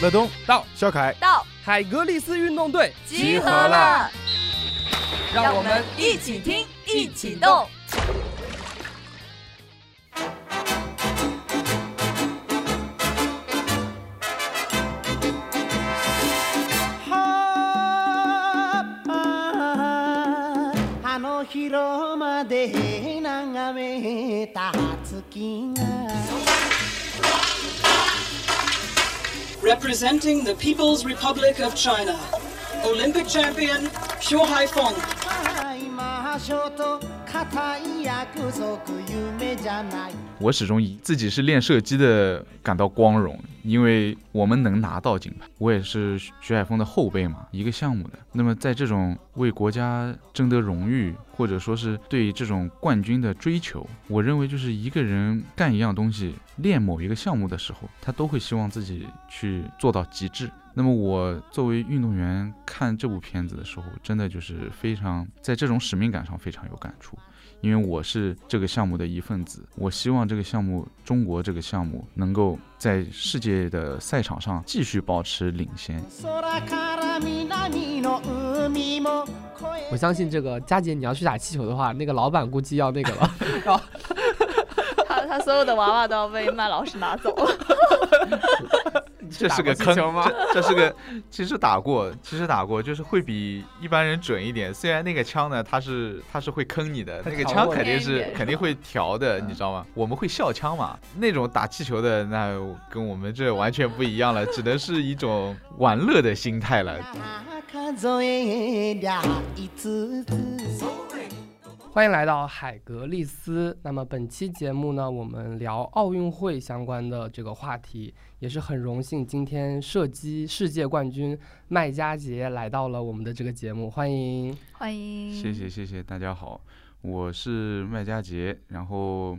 乐东到，肖凯到，海格力斯运动队集合了，让我们一起听，一起动。広間で眺めた月が Representing the People's Republic of China, Olympic champion Xiu Haifeng. 会いましょうと固い約束夢じゃない我始终以自己是练射击的感到光荣，因为我们能拿到金牌。我也是徐海峰的后辈嘛，一个项目的。那么在这种为国家争得荣誉，或者说是对这种冠军的追求，我认为就是一个人干一样东西，练某一个项目的时候，他都会希望自己去做到极致。 那么我作为运动员看这部片子的时候，真的就是非常在这种使命感上非常有感触。因为我是这个项目的一份子，我希望这个项目，中国这个项目能够在世界的赛场上继续保持领先。我相信这个佳姐，你要去打气球的话，那个老板估计要那个了。他他所有的娃娃都要被麦老师拿走了。这是个坑吗？这这是个，其实打过，其实打过，就是会比一般人准一点。虽然那个枪呢，它是它是会坑你的，那个枪肯定是肯定会调的，你知道吗？我们会笑枪嘛，那种打气球的那跟我们这完全不一样了，只能是一种玩乐的心态了。欢迎来到海格力斯。那么本期节目呢，我们聊奥运会相关的这个话题，也是很荣幸，今天射击世界冠军麦佳杰来到了我们的这个节目，欢迎，欢迎，谢谢谢谢，大家好，我是麦佳杰，然后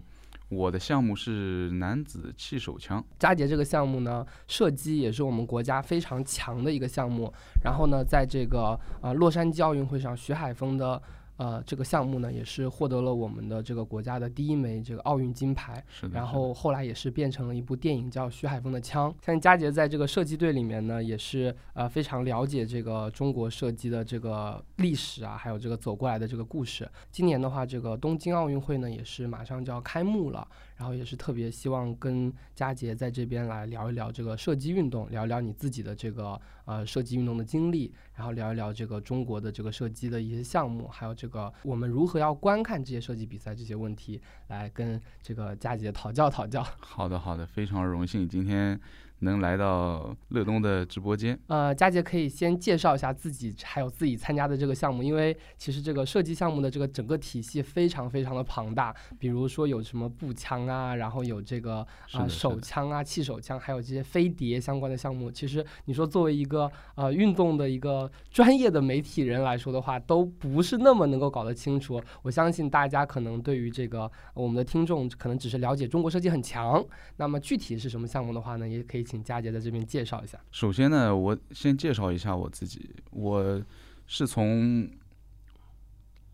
我的项目是男子气手枪。佳杰这个项目呢，射击也是我们国家非常强的一个项目。然后呢，在这个呃洛杉矶奥运会上，徐海峰的。呃，这个项目呢，也是获得了我们的这个国家的第一枚这个奥运金牌。是的。然后后来也是变成了一部电影，叫《徐海峰的枪》。像佳杰在这个射击队里面呢，也是呃非常了解这个中国射击的这个历史啊，还有这个走过来的这个故事。今年的话，这个东京奥运会呢，也是马上就要开幕了。然后也是特别希望跟佳杰在这边来聊一聊这个射击运动，聊一聊你自己的这个呃射击运动的经历，然后聊一聊这个中国的这个射击的一些项目，还有这个我们如何要观看这些射击比赛这些问题，来跟这个佳杰讨教讨教。好的，好的，非常荣幸今天。能来到乐东的直播间，呃，佳杰可以先介绍一下自己，还有自己参加的这个项目，因为其实这个设计项目的这个整个体系非常非常的庞大，比如说有什么步枪啊，然后有这个啊手枪啊、气手枪，还有这些飞碟相关的项目。其实你说作为一个呃运动的一个专业的媒体人来说的话，都不是那么能够搞得清楚。我相信大家可能对于这个我们的听众可能只是了解中国设计很强，那么具体是什么项目的话呢，也可以。请佳杰在这边介绍一下。首先呢，我先介绍一下我自己。我是从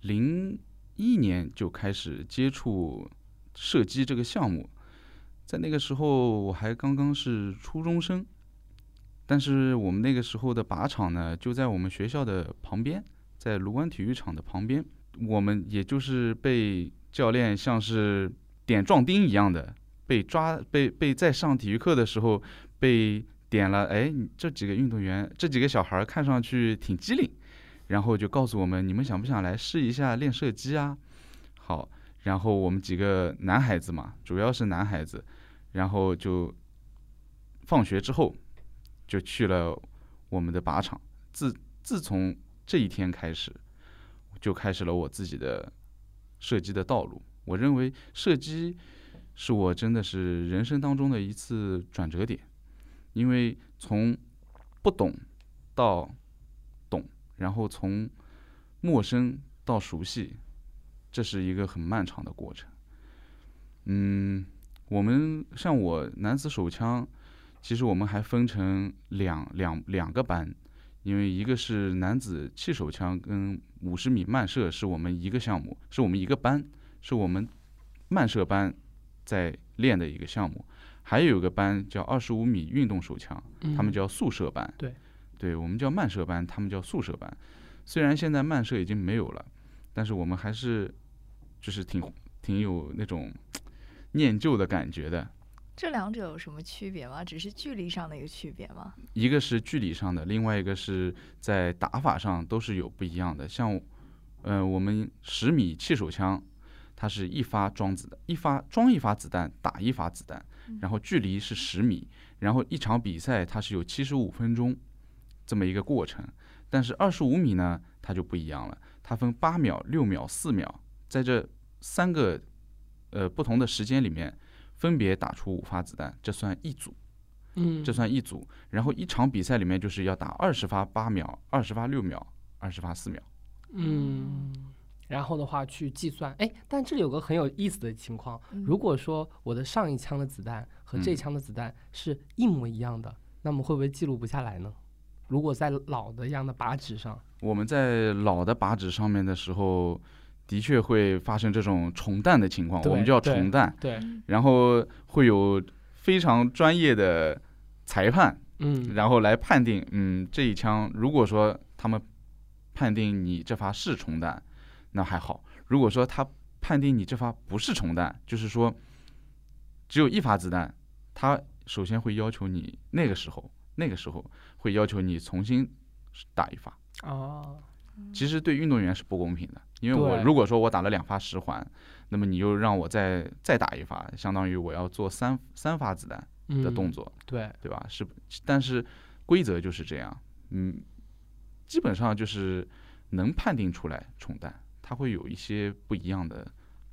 零一年就开始接触射击这个项目，在那个时候我还刚刚是初中生，但是我们那个时候的靶场呢就在我们学校的旁边，在卢湾体育场的旁边，我们也就是被教练像是点壮丁一样的。被抓被被在上体育课的时候被点了，哎，这几个运动员，这几个小孩看上去挺机灵，然后就告诉我们，你们想不想来试一下练射击啊？好，然后我们几个男孩子嘛，主要是男孩子，然后就放学之后就去了我们的靶场。自自从这一天开始，就开始了我自己的射击的道路。我认为射击。是我真的是人生当中的一次转折点，因为从不懂到懂，然后从陌生到熟悉，这是一个很漫长的过程。嗯，我们像我男子手枪，其实我们还分成两两两个班，因为一个是男子气手枪跟五十米慢射是我们一个项目，是我们一个班，是我们慢射班。在练的一个项目，还有一个班叫二十五米运动手枪，他们嗯叫速射班。对，对我们叫慢射班，他们叫速射班。虽然现在慢射已经没有了，但是我们还是就是挺挺有那种念旧的感觉的。这两者有什么区别吗？只是距离上的一个区别吗？一个是距离上的，另外一个是在打法上都是有不一样的。像，呃，我们十米气手枪，它是一发装子的，一发装一发子弹打一发子弹，然后距离是十米，然后一场比赛它是有七十五分钟这么一个过程。但是二十五米呢，它就不一样了，它分八秒、六秒、四秒，在这三个呃不同的时间里面，分别打出五发子弹，这算一组。嗯，这算一组。然后一场比赛里面就是要打二十发八秒、二十发六秒、二十发四秒。嗯，然后的话去计算，哎，但这里有个很有意思的情况，嗯。如果说我的上一枪的子弹和这一枪的子弹是一模一样的，那么会不会记录不下来呢？如果在老的一样的靶纸上，我们在老的靶纸上面的时候，的确会发生这种重弹的情况，我们叫对重弹。对，然后会有非常专业的裁判，嗯，然后来判定，嗯，这一枪如果说他们判定你这发是重弹，那还好；如果说他判定你这发不是重弹，就是说只有一发子弹，他首先会要求你那个时候，那个时候会要求你重新打一发。哦，其实对运动员是不公平的，因为我如果说我打了两发十环，那么你又让我再再打一发，相当于我要做三三发子弹的动嗯，作。对，对吧？是，但是规则就是这样，嗯，基本上就是能判定出来重弹，它会有一些不一样的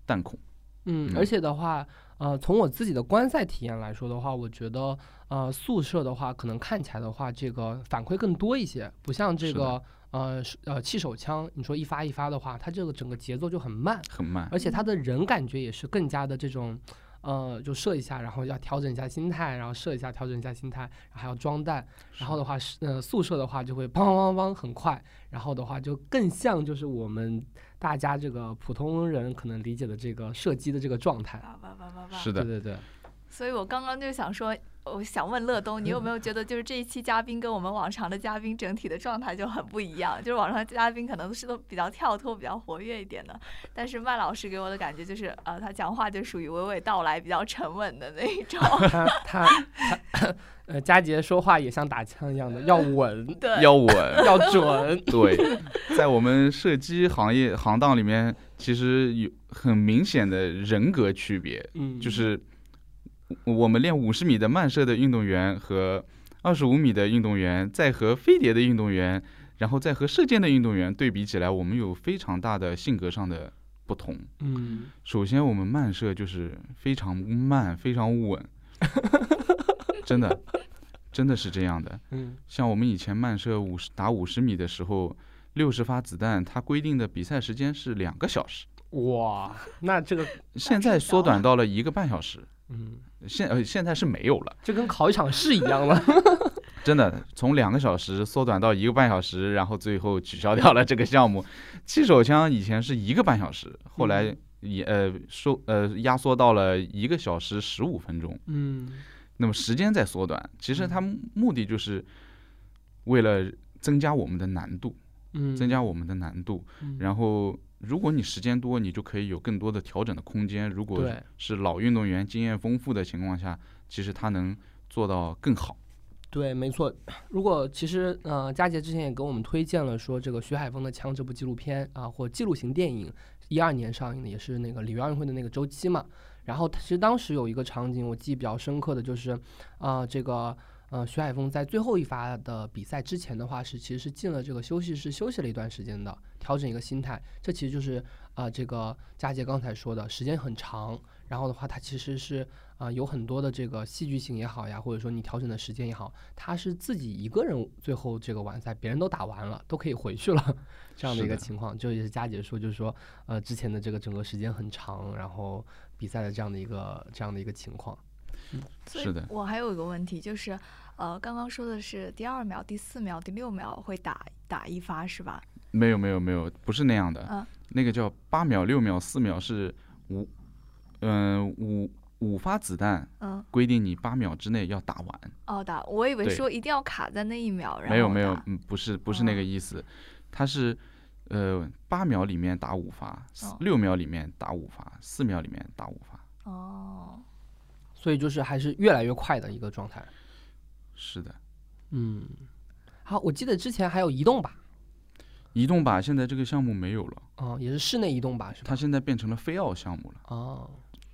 弹孔。嗯，嗯。而且的话，呃，从我自己的观赛体验来说的话，我觉得，呃，宿舍的话，可能看起来的话，这个反馈更多一些，不像这个，呃，呃，气手枪，你说一发一发的话，它这个整个节奏就很慢，很慢，而且它的人感觉也是更加的这种，呃，就射一下，然后要调整一下心态，然后射一下，调整一下心态，然后还要装弹，然后的话是呃宿舍的话就会梆梆梆梆很快，然后的话就更像就是我们大家这个普通人可能理解的这个射击的这个状态。是的，对对对，所以我刚刚就想说，我想问乐东，你有没有觉 得就是这一期嘉宾跟我们往常的嘉宾整体的状态就很不一样？就是往常嘉宾可能是都比较跳脱、比较活跃一点的，但是麦老师给我的感觉就是，呃，他讲话就属于娓娓道来、比较沉稳的那一种。他他他呃佳杰说话也像打枪一样的，要稳 对，要稳。要准。对，在我们射击行业行当里面，其实有很明显的人格区别，嗯，就是我们练五十米的慢射的运动员和二十五米的运动员，再和飞碟的运动员，然后再和射箭的运动员对比起来，我们有非常大的性格上的不同。嗯首先，我们慢射就是非常慢、非常稳，真的，真的是这样的。嗯像我们以前慢射五十打五十米的时候，六十发子弹，它规定的比赛时间是两个小时，哇，那这个现在缩短到了一个半小时。嗯，现呃现在是没有了，就跟考一场试一样了。真的从两个小时缩短到一个半小时，然后最后取消掉了这个项目。气手枪以前是一个半小时，后来也呃收呃压缩到了一个小时十五分钟。嗯那么时间在缩短，其实它目的就是为了增加我们的难度，嗯，增加我们的难度。嗯然后，如果你时间多，你就可以有更多的调整的空间。如果是老运动员经验丰富的情况下，其实他能做到更好。对，没错。如果其实呃，佳杰之前也给我们推荐了说这个徐海峰的《枪》这部纪录片啊，或纪录型电影，一二年上映的，也是那个里约奥运会的那个周期嘛。然后其实当时有一个场景我记忆比较深刻的就是，啊、这个呃徐海峰在最后一发的比赛之前的话是其实是进了这个休息室休息了一段时间的，调整一个心态。这其实就是啊、这个佳杰刚才说的时间很长，然后的话他其实是啊、有很多的这个戏剧性也好呀，或者说你调整的时间也好，他是自己一个人最后这个完赛，别人都打完了，都可以回去了，这样的一个情况，就也是佳杰说，就是说，呃，之前的这个整个时间很长，然后比赛的这样的一个这样的一个情况。是的我还有一个问题，就是呃，刚刚说的是第二秒、第四秒、第六秒会打打一发是吧？没有没有没有，不是那样的。嗯那个叫八秒、六秒、四秒是五，嗯、五五发子弹嗯，规定你八秒之内要打完。哦，打，我以为说一定要卡在那一秒，然后没有没有，嗯，不是不是那哦个意思，它是呃八秒里面打五发，哦六秒里面打五发，四秒里面打五发。哦，所以就是还是越来越快的一个状态。是的，嗯，好，我记得之前还有移动靶，移动靶现在这个项目没有了，哦，也是室内移动靶是吧？它现在变成了非奥项目了，哦，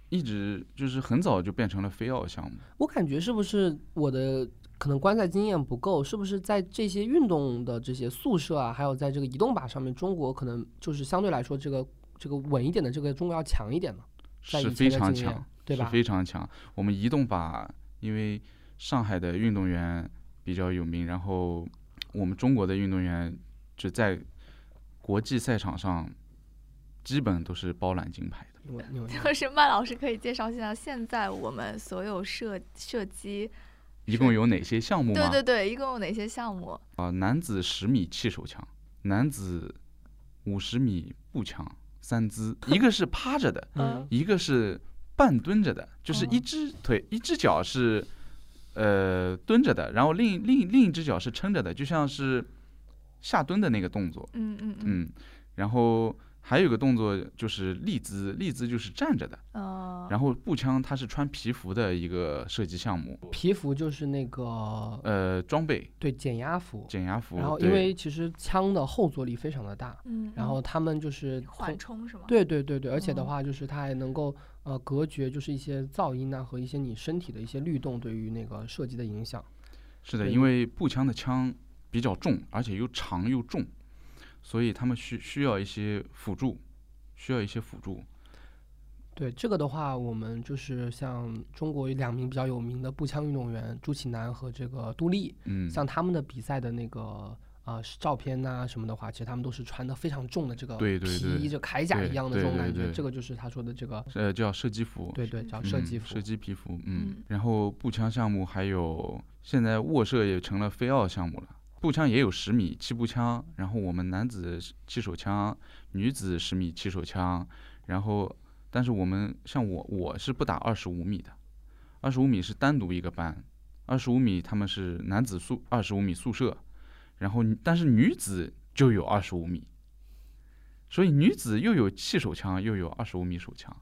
一直就是很早就变成了非奥项目。我感觉是不是我的可能观赛经验不够？是不是在这些运动的这些宿舍啊，还有在这个移动靶上面，中国可能就是相对来说这个这个稳一点的这个中国要强一点呢？在是非常强，是对吧？非常强。我们移动靶，因为上海的运动员比较有名，然后我们中国的运动员就在国际赛场上基本都是包揽金牌的。就是麦老师可以介绍一下，现在我们所有射射击，一共有哪些项目吗？对对对，一共有哪些项目？啊、男子十米气手枪，男子五十米步枪，三姿，一个是趴着的，嗯一个是半蹲着的，就是哦。一只腿、一只脚是呃蹲着的，然后另另另一只脚是撑着的，就像是下蹲的那个动作，嗯嗯嗯，嗯，然后还有一个动作就是立姿，立姿就是站着的，哦，然后步枪它是穿皮服的一个射击项目，皮服就是那个呃，装备。对减压服，减压服，然后因为其实枪的后坐力非常的大，嗯，然后他们就是缓冲是吗？对对对对，而且的哦。话就是它还能够呃隔绝就是一些噪音啊和一些你身体的一些律动对于那个射击的影响。是的，因为步枪的枪比较重，而且又长又重，所以他们需需要一些辅助，需要一些辅助。对这个的话，我们就是像中国有两名比较有名的步枪运动员朱启南和这个杜丽，嗯，像他们的比赛的那个呃照片呐、什么的话，其实他们都是穿的非常重的这个对对对皮，就铠甲一样的这种感觉。对对对这个就是他说的这个，呃叫射击服，对对，叫嗯射击服。射击皮肤，嗯嗯，然后步枪项目还有现在卧射也成了非奥项目了。步枪也有十米气步枪，然后我们男子气手枪，女子十米气手枪，然后但是我们像我我是不打二十五米的，二十五米是单独一个班，二十五米他们是男子宿二十五米宿舍，然后但是女子就有二十五米，所以女子又有气手枪又有二十五米手枪，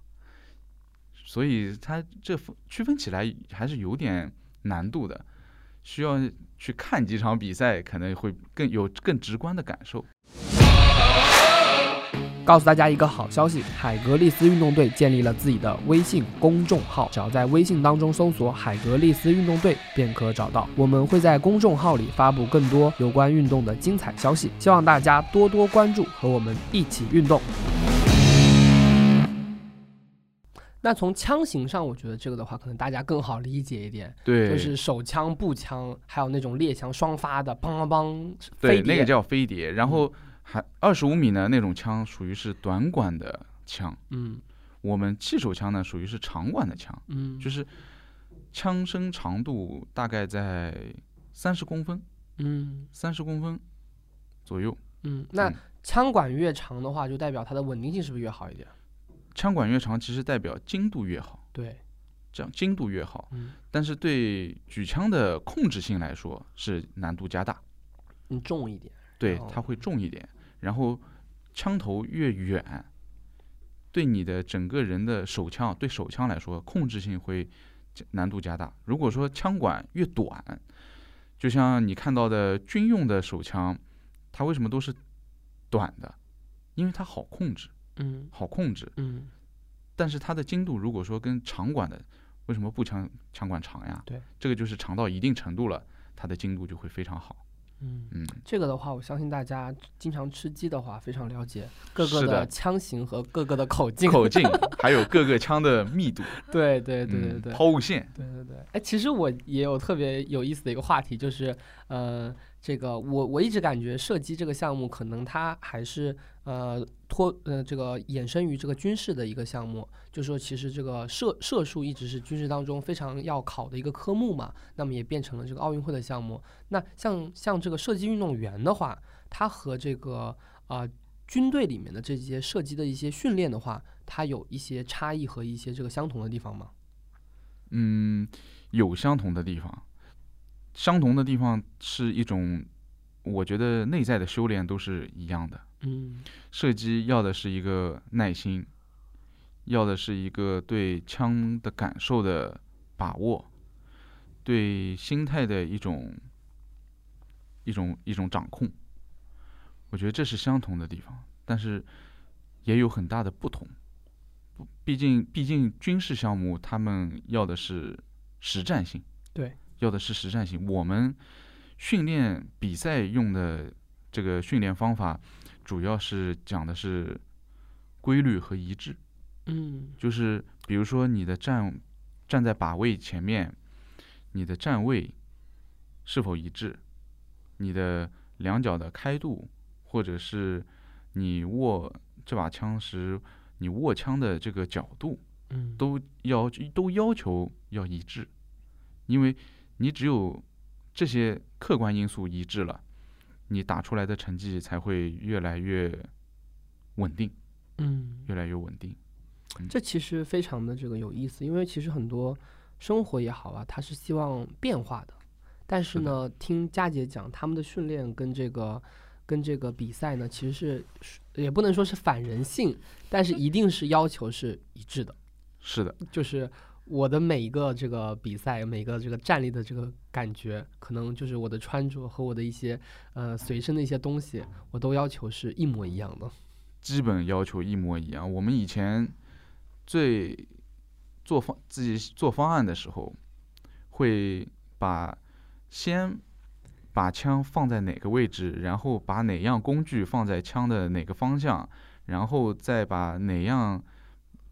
所以它这区分起来还是有点难度的，需要去看几场比赛，可能会更有更直观的感受。告诉大家一个好消息，海格力斯运动队建立了自己的微信公众号，只要在微信当中搜索“海格力斯运动队”便可找到。我们会在公众号里发布更多有关运动的精彩消息，希望大家多多关注，和我们一起运动。那从枪型上，我觉得这个的话，可能大家更好理解一点，对，就是手枪、步枪，还有那种猎枪双发的，梆梆梆，对，飞那个叫飞碟，然后还二十五米呢那种枪属于是短管的枪，嗯我们气手枪呢属于是长管的枪，嗯，就是枪身长度大概在三十公分，嗯三十公分左右。嗯，那嗯枪管越长的话，就代表它的稳定性是不是越好一点？枪管越长，其实代表精度越好，对，这样精度越好。嗯但是对举枪的控制性来说是难度加大，嗯，重一点。哦，对它会重一点。然后枪头越远，对你的整个人的手枪，对手枪来说控制性会加难度加大。如果说枪管越短，就像你看到的军用的手枪，它为什么都是短的？因为它好控制，嗯好控制。嗯，但是它的精度如果说跟长管的，为什么步枪枪管长呀？对，这个就是长到一定程度了，它的精度就会非常好。嗯，嗯，这个的话，我相信大家经常吃鸡的话，非常了解各个的的枪型和各个的口径。口径 还有各个枪的密度，对对对对嗯对。抛物线，对对对，哎，其实我也有特别有意思的一个话题，就是，呃，这个我我一直感觉射击这个项目，可能它还是呃脱呃这个衍生于这个军事的一个项目，就说其实这个射射术一直是军事当中非常要考的一个科目嘛，那么也变成了这个奥运会的项目。那像像这个射击运动员的话，他和这个啊、军队里面的这些射击的一些训练的话，它有一些差异和一些这个相同的地方吗？嗯，有相同的地方，相同的地方是一种，我觉得内在的修炼都是一样的。嗯射击要的是一个耐心，要的是一个对枪的感受的把握，对心态的一种一种一种掌控。我觉得这是相同的地方，但是也有很大的不同。不毕竟毕竟军事项目他们要的是实战性，对，要的是实战性。我们训练比赛用的这个训练方法，主要是讲的是规律和一致。嗯就是比如说你的站站在靶位前面，你的站位是否一致，你的两脚的开度，或者是你握这把枪时你握枪的这个角度，嗯，都要都要求要一致，因为你只有这些客观因素一致了，你打出来的成绩才会越来越稳定，嗯，越来越稳定。这其实非常的这个有意思，因为其实很多生活也好啊，它是希望变化的，但是呢，听佳姐讲他们的训练跟这个跟这个比赛呢，其实是是也不能说是反人性，但是一定是要求是一致的，是的，就是我的每一个这个比赛，每个这个站立的这个感觉，可能就是我的穿着和我的一些呃随身的一些东西，我都要求是一模一样的。基本要求一模一样。我们以前最做方自己做方案的时候，会把先把枪放在哪个位置，然后把哪样工具放在枪的哪个方向，然后再把哪样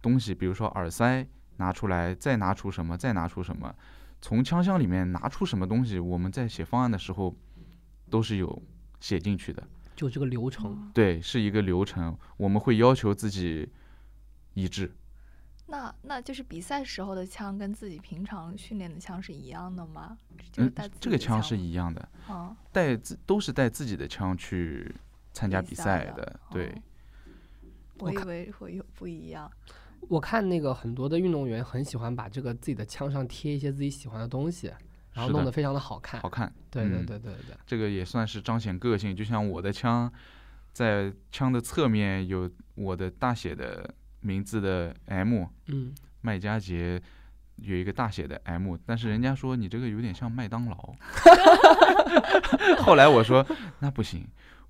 东西，比如说耳塞拿出来，再拿出什么，再拿出什么，从枪箱里面拿出什么东西，我们在写方案的时候都是有写进去的。就这个流程，对，是一个流程，我们会要求自己一致。那那就是比赛时候的枪跟自己平常训练的枪是一样的吗？就是嗯带这个枪是一样的，哦，带自都是带自己的枪去参加比赛比赛的的。对哦，我以为会有不一样。我看那个很多的运动员很喜欢把这个自己的枪上贴一些自己喜欢的东西，然后弄得非常的好看。好看。对对嗯对对对，这个也算是彰显个性。就像我的枪，在枪的侧面有我的大写的名字的 M，嗯，麦佳杰有一个大写的 M，但是人家说你这个有点像麦当劳。后来我说那不行，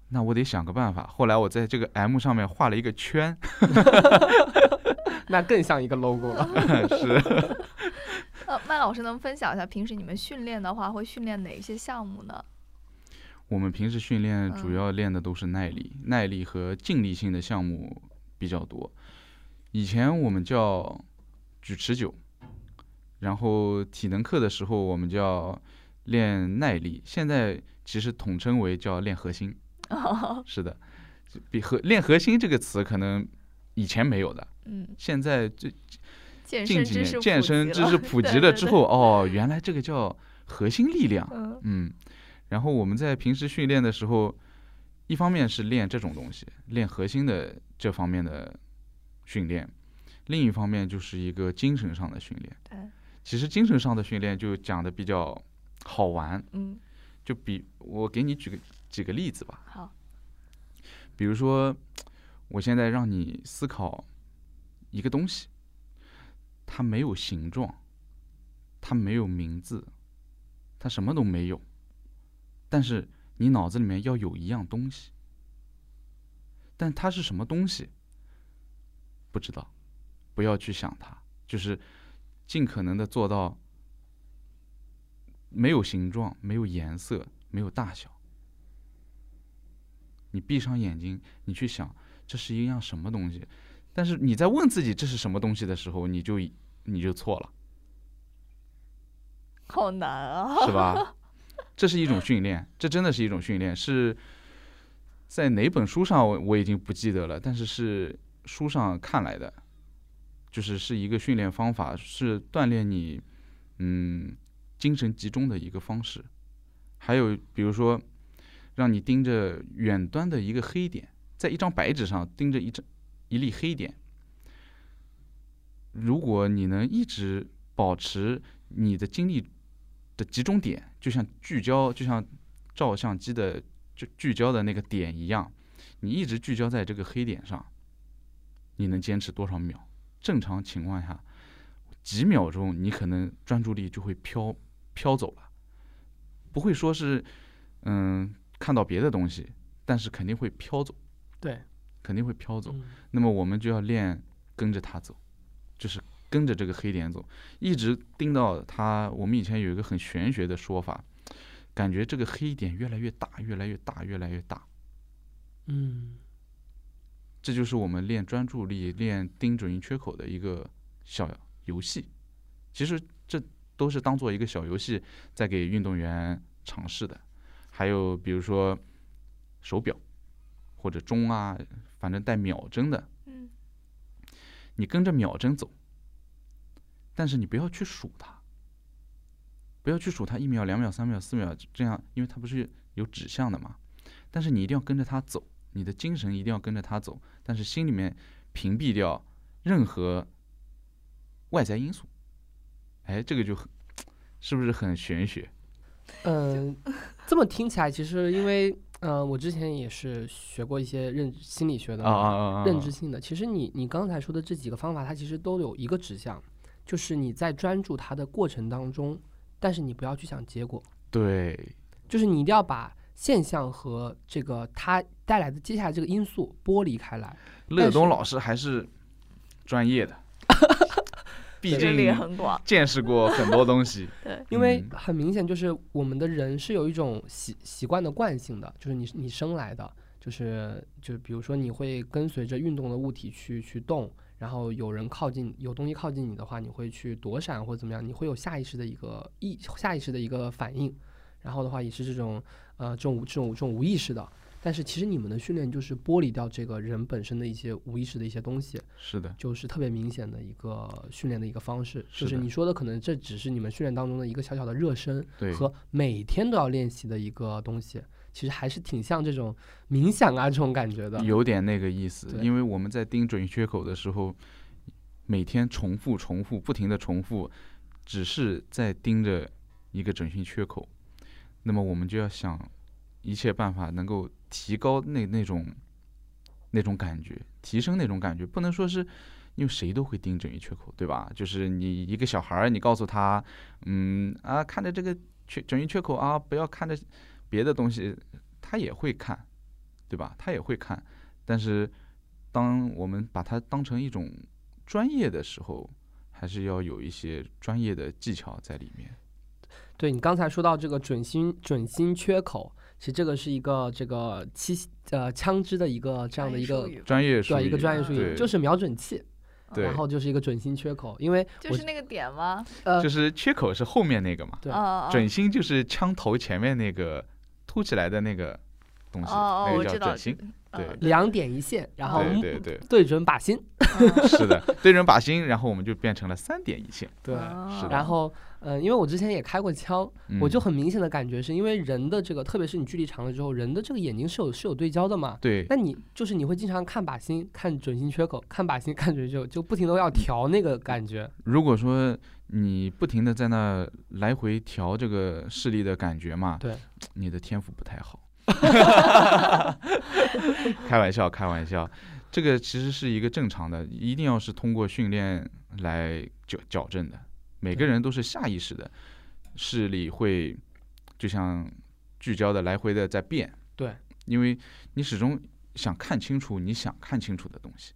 那我得想个办法。后来我在这个 M 上面画了一个圈，那更像一个 logo 了。是 呃，麦老师能分享一下，平时你们训练的话会训练哪一些项目呢？我们平时训练主嗯要练的都是耐力、耐力和静力性的项目比较多。以前我们叫举持久，然后体能课的时候我们叫练耐力，现在其实统称为叫练核心。是的，比核练核心这个词可能以前没有的，嗯，现在这近几年健身知识普及了 之后，哦，原来这个叫核心力量。嗯嗯，然后我们在平时训练的时候，一方面是练这种东西，练核心的这方面的训练，另一方面就是一个精神上的训练。对，其实精神上的训练就讲的比较好玩，嗯，就比我给你举个几个例子吧。好，比如说，我现在让你思考一个东西，它没有形状，它没有名字，它什么都没有，但是你脑子里面要有一样东西，但它是什么东西？不知道，不要去想它，就是尽可能的做到没有形状、没有颜色、没有大小。你闭上眼睛，你去想这是一样什么东西，但是你在问自己这是什么东西的时候，你就你就错了，好难啊。是吧？这是一种训练，这真的是一种训练，是在哪本书上我我已经不记得了，但是是书上看来的，就是是一个训练方法，是锻炼你嗯精神集中的一个方式。还有比如说，让你盯着远端的一个黑点，在一张白纸上盯着一张一粒黑点，如果你能一直保持你的精力的集中点，就像聚焦，就像照相机的就聚焦的那个点一样，你一直聚焦在这个黑点上，你能坚持多少秒？正常情况下，几秒钟你可能专注力就会飘飘走了，不会说是嗯看到别的东西，但是肯定会飘走，对，肯定会飘走。嗯那么我们就要练跟着它走，就是跟着这个黑点走，一直盯到它。我们以前有一个很玄学的说法，感觉这个黑点越来越大，越来越大，越来越大。嗯这就是我们练专注力、练盯准一缺口的一个小游戏。其实这都是当做一个小游戏在给运动员尝试的。还有比如说手表或者钟啊，反正带秒针的，嗯你跟着秒针走，但是你不要去数它，不要去数它一秒、两秒、三秒、四秒这样，因为它不是有指向的嘛。但是你一定要跟着它走，你的精神一定要跟着它走，但是心里面屏蔽掉任何外在因素。哎，这个就很，是不是很玄学？嗯，这么听起来，其实因为呃，我之前也是学过一些认心理学的啊啊啊！认知性的。其实你你刚才说的这几个方法，它其实都有一个指向，就是你在专注它的过程当中，但是你不要去想结果，对，就是你一定要把现象和这个它带来的接下来这个因素剥离开来。乐东老师还是专业的，毕视竟很广，见识过很多东西。对，因为嗯很明显，就是我们的人是有一种习习惯的惯性的，就是你你生来的，就是就比如说你会跟随着运动的物体去去动，然后有人靠近，有东西靠近你的话，你会去躲闪或者怎么样，你会有下意识的一个意下意识的一个反应，然后的话也是这种呃这种这种这种无意识的。但是其实你们的训练就是剥离掉这个人本身的一些无意识的一些东西，是的，就是特别明显的一个训练的一个方式，是就是你说的可能这只是你们训练当中的一个小小的热身对，和每天都要练习的一个东西，其实还是挺像这种冥想啊这种感觉的。有点那个意思。因为我们在盯准缺口的时候，每天重复、重复、不停的重复，只是在盯着一个准心缺口。那么我们就要想一切办法能够提高那那种那种感觉，提升那种感觉，不能说是因为谁都会盯准一缺口，对吧？就是你一个小孩儿，你告诉他，嗯啊，看着这个缺准一缺口啊，不要看着别的东西，他也会看，对吧？他也会看，但是当我们把它当成一种专业的时候，还是要有一些专业的技巧在里面。对你刚才说到这个准心准心缺口，其实这个是一个这个七呃枪支的一个这样的一个专业术语专业术语，对一个专业术语，就是瞄准器，然后就是一个准心缺口，因为就是那个点吗？呃就是缺口是后面那个嘛，对准心就是枪头前面那个凸起来的那个东西，那个叫准心。，嗯对两点一线，然后对对对，对准靶心，嗯 是的，对准靶心，然后我们就变成了三点一线。对。哦是的然后，呃，因为我之前也开过枪，我就嗯很明显的感觉是因为人的这个，特别是你距离长了之后，人的这个眼睛是有是有对焦的嘛。对那你就是你会经常看靶心、看准心缺口、看靶心、看准心，就不停的要调那个感觉。如果说你不停的在那来回调这个视力的感觉嘛，对，你的天赋不太好。开玩笑，开玩笑，这个其实是一个正常的，一定要是通过训练来矫矫正的。每个人都是下意识的，视力会就像聚焦的来回的在变。对，因为你始终想看清楚你想看清楚的东西。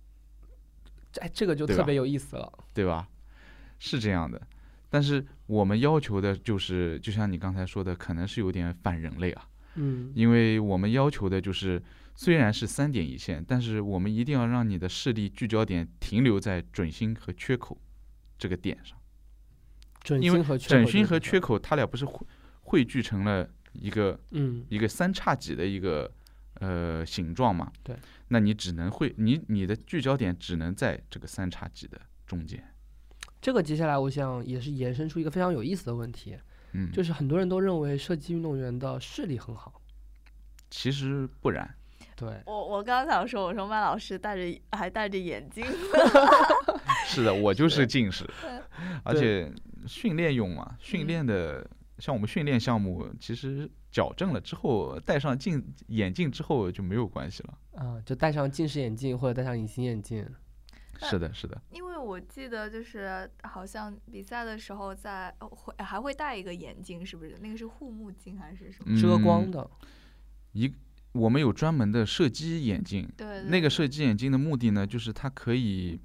哎，这个就特别有意思了。对吧？是这样的，但是我们要求的就是，就像你刚才说的，可能是有点反人类啊，嗯，因为我们要求的就是，虽然是三点一线，但是我们一定要让你的视力聚焦点停留在准心和缺口这个点上，因为准心和缺口它俩不是汇汇聚成了一个嗯，一个三叉戟的一个呃形状嘛？对，那你只能会你你的聚焦点只能在这个三叉戟的中间，这个接下来我想也是延伸出一个非常有意思的问题，嗯，就是很多人都认为射击运动员的视力很好，其实不然。对，我我刚想说，我说麦老师戴着还戴着眼镜 是的，我就是近视，而且训练用嘛，训嗯练的像我们训练项目，其实矫正了之后，戴上镜眼镜之后就没有关系了。啊，就戴上近视眼镜或者戴上隐形眼镜。是的，是的，因为我记得就是好像比赛的时候在呃会还会戴一个眼镜，是不是？那个是护目镜还是什么？遮光嗯的，一我们有专门的射击眼镜，对对那个射击眼镜的目的呢，就是它可以，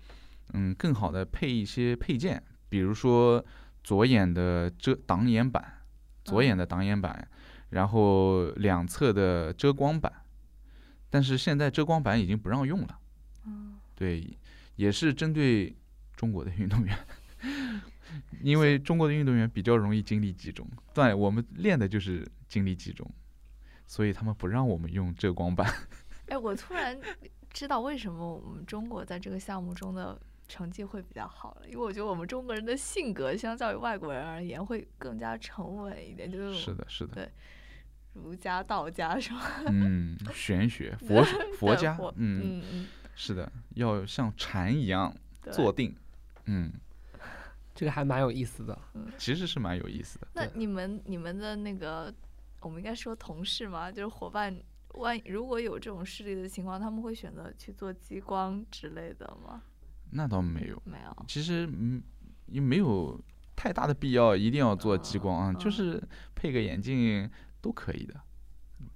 嗯，更好的配一些配件，比如说左眼的遮挡眼板，左眼的挡眼板，然后两侧的遮光板，但是现在遮光板已经不让用了，嗯对，也是针对中国的运动员。因为中国的运动员比较容易精力集中，对，我们练的就是精力集中，所以他们不让我们用遮光板。哎，我突然知道为什么我们中国在这个项目中的成绩会比较好了，因为我觉得我们中国人的性格相较于外国人而言会更加沉稳一点，就是是的，是的对，儒家、道家是吧？嗯，玄学，佛佛家，嗯，嗯嗯，是的，要像禅一样坐定，嗯，这个还蛮有意思的。其实是蛮有意思的。那你们你们的那个，我们应该说同事嘛？就是伙伴，万一如果有这种视力的情况，他们会选择去做激光之类的吗？那倒没有，没有。其实嗯，也没有太大的必要一定要做激光啊，嗯就是配个眼镜都可以的。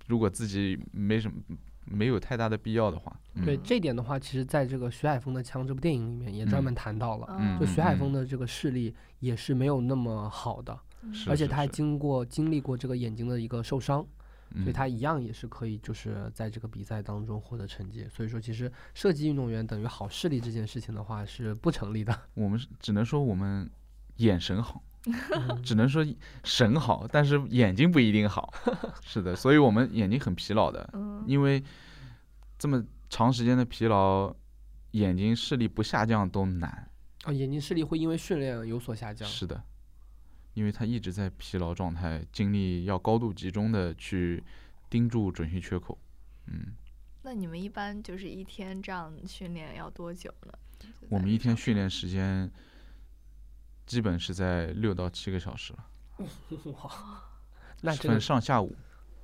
如果自己没什么没有太大的必要的话，嗯、对这点的话，其实在这个徐海峰的枪这部电影里面也专门谈到了，嗯，就徐海峰的，这个视力也是没有那么好的，而且他还经过经历过这个眼睛的一个受伤，所以嗯他一样也是可以就是在这个比赛当中获得成绩。所以说，其实射击运动员等于好视力这件事情的话是不成立的。我们只能说我们眼神好，嗯只能说神好，但是眼睛不一定好。是的，所以我们眼睛很疲劳的，嗯因为这么长时间的疲劳，眼睛视力不下降都难。啊，眼睛视力会因为训练有所下降。是的，因为他一直在疲劳状态，精力要高度集中的去盯住准心缺口。嗯，那你们一般就是一天这样训练要多久呢？我们一天训练时间基本是在六到七个小时了，哇，分上下午。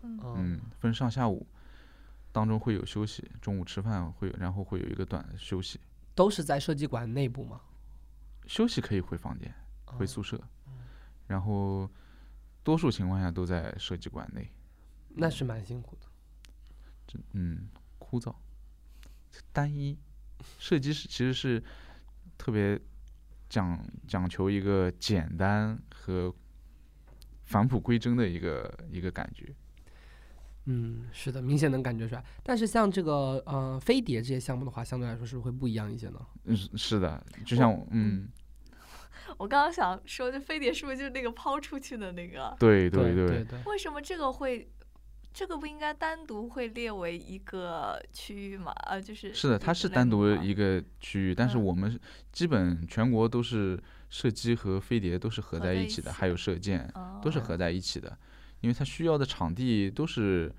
嗯嗯，分上下午，当中会有休息，中午吃饭会有，然后会有一个短休息。都是在射击馆内部吗。休息可以回房间，回哦宿舍，然后多数情况下都在设计馆内。那是蛮辛苦的。这嗯，枯燥，单一。设计是其实是特别讲讲求一个简单和返璞归真的一个一个感觉。嗯，是的，明显能感觉出来。但是像这个呃飞碟这些项目的话，相对来说是会不一样一些呢？嗯，是是的，就像我嗯，我刚刚想说，这飞碟是不是就是那个抛出去的那个？对对对，对，为什么这个会？这个不应该单独会列为一个区域吗？呃，就是是的，它是单独一个区域，但是嗯。我们基本全国都是射击和飞碟都是合合在一起的，起还有射箭都是哦合在一起的，因为它需要的场地都是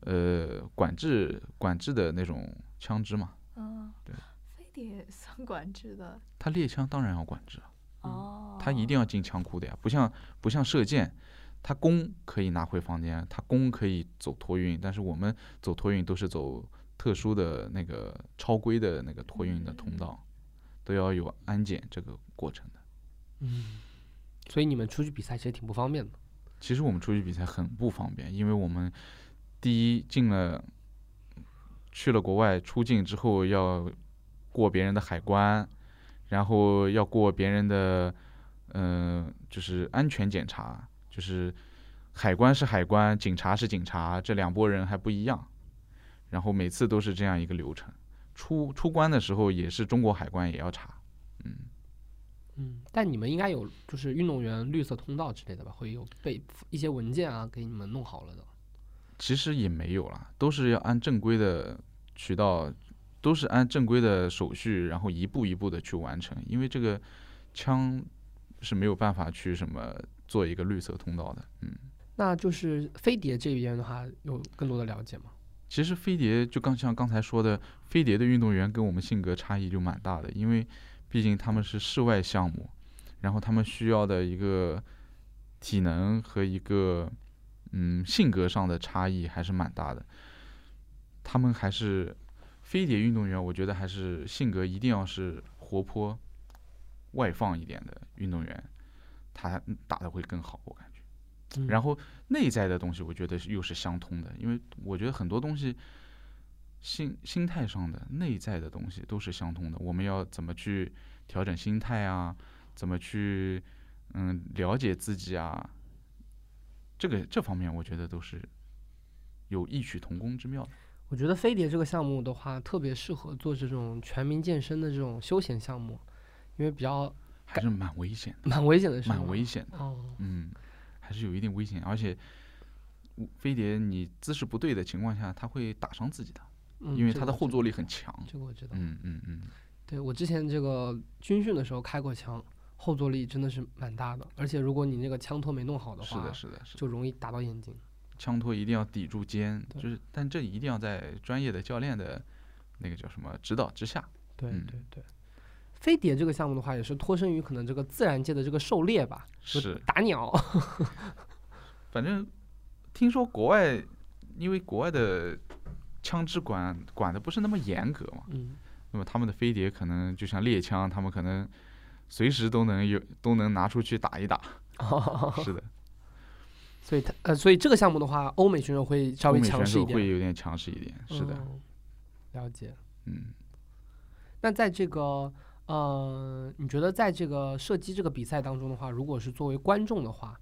呃管制管制的那种枪支嘛，嗯，对，飞碟算管制的？它猎枪当然要管制啊，哦。它一定要进枪库的呀，不像不像射箭。他弓可以拿回房间，他弓可以走托运，但是我们走托运都是走特殊的那个超规的那个托运的通嗯道，都要有安检这个过程的。嗯，所以你们出去比赛其实挺不方便的。其实我们出去比赛很不方便，因为我们第一进了去了国外出境之后要过别人的海关，然后要过别人的嗯、呃就是安全检查，就是海关是海关，警察是警察，这两拨人还不一样。然后每次都是这样一个流程，出出关的时候也是中国海关也要查，嗯。嗯，但你们应该有就是运动员绿色通道之类的吧？会有被一些文件啊，给你们弄好了的。其实也没有啦，都是要按正规的渠道，都是按正规的手续，然后一步一步的去完成。因为这个枪是没有办法去什么做一个绿色通道的。嗯，那就是飞碟这边的话，有更多的了解吗？其实飞碟就刚像刚才说的，飞碟的运动员跟我们性格差异就蛮大的，因为毕竟他们是室外项目，然后他们需要的一个体能和一个嗯性格上的差异还是蛮大的。他们还是飞碟运动员，我觉得还是性格一定要是活泼、外放一点的运动员，他打的会更好，我感觉。嗯然后内在的东西，我觉得又是相通的，因为我觉得很多东西，心心态上的、内在的东西都是相通的。我们要怎么去调整心态啊？怎么去嗯了解自己啊？这个这方面，我觉得都是有异曲同工之妙的。我觉得飞碟这个项目的话，特别适合做这种全民健身的这种休闲项目，因为比较还是蛮危险的，蛮危险的，是蛮危险的。哦，嗯，还是有一定危险，而且飞碟你姿势不对的情况下，它会打伤自己的，嗯因为它的后坐力很强。这个我知道。嗯嗯嗯，对我之前这个军训的时候开过枪，后坐力真的是蛮大的，而且如果你那个枪托没弄好的话，是的，是的，是的。就容易打到眼睛。枪托一定要抵住肩，就是，但这一定要在专业的教练的那个叫什么指导之下。对嗯对对。飞碟这个项目的话，也是脱身于可能这个自然界的这个狩猎吧，是打鸟。反正听说国外，因为国外的枪支管管的不是那么严格嘛，嗯，那么他们的飞碟可能就像猎枪，他们可能随时都能有都能拿出去打一打。是的，所以他呃，所以这个项目的话，欧美选手会稍微强势一点。会有点强势一点。是的，嗯了解。嗯。那在这个呃，你觉得在这个射击这个比赛当中的话，如果是作为观众的话，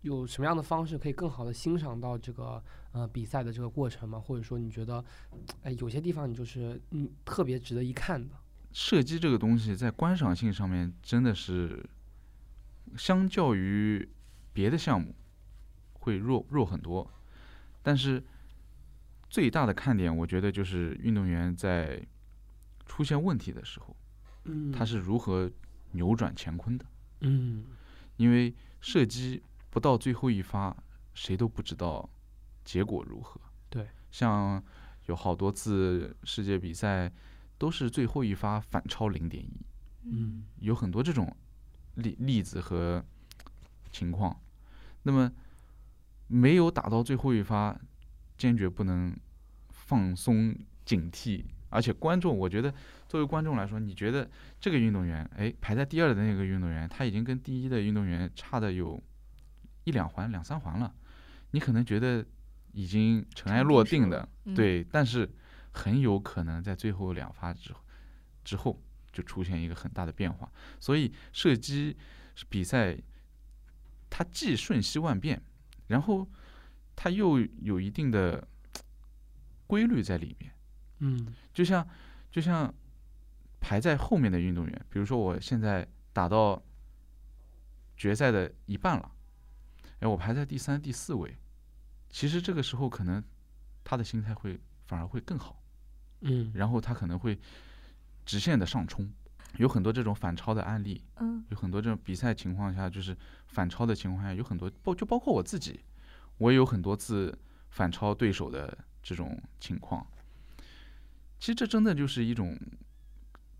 有什么样的方式可以更好的欣赏到这个呃比赛的这个过程吗？或者说你觉得，哎，有些地方你就是嗯特别值得一看的？射击这个东西在观赏性上面真的是，相较于别的项目会弱弱很多，但是最大的看点，我觉得就是运动员在出现问题的时候，嗯他是如何扭转乾坤的。嗯因为射击不到最后一发，谁都不知道结果如何。对，像有好多次世界比赛都是最后一发反超零点一，嗯有很多这种例例子和情况。那么没有打到最后一发，坚决不能放松警惕。而且观众，我觉得作为观众来说，你觉得这个运动员，哎，排在第二的那个运动员，他已经跟第一的运动员差的有一两环、两三环了，你可能觉得已经尘埃落定的，对，但是很有可能在最后两发之后之后就出现一个很大的变化。所以射击比赛，它既瞬息万变，然后它又有一定的规律在里面。嗯。就像就像排在后面的运动员，比如说我现在打到决赛的一半了，哎，我排在第三、第四位，其实这个时候可能他的心态会反而会更好，嗯。然后他可能会直线的上冲，有很多这种反超的案例，嗯有很多这种比赛情况下就是反超的情况下，有很多包就包括我自己，我也有很多次反超对手的这种情况。其实这真的就是一种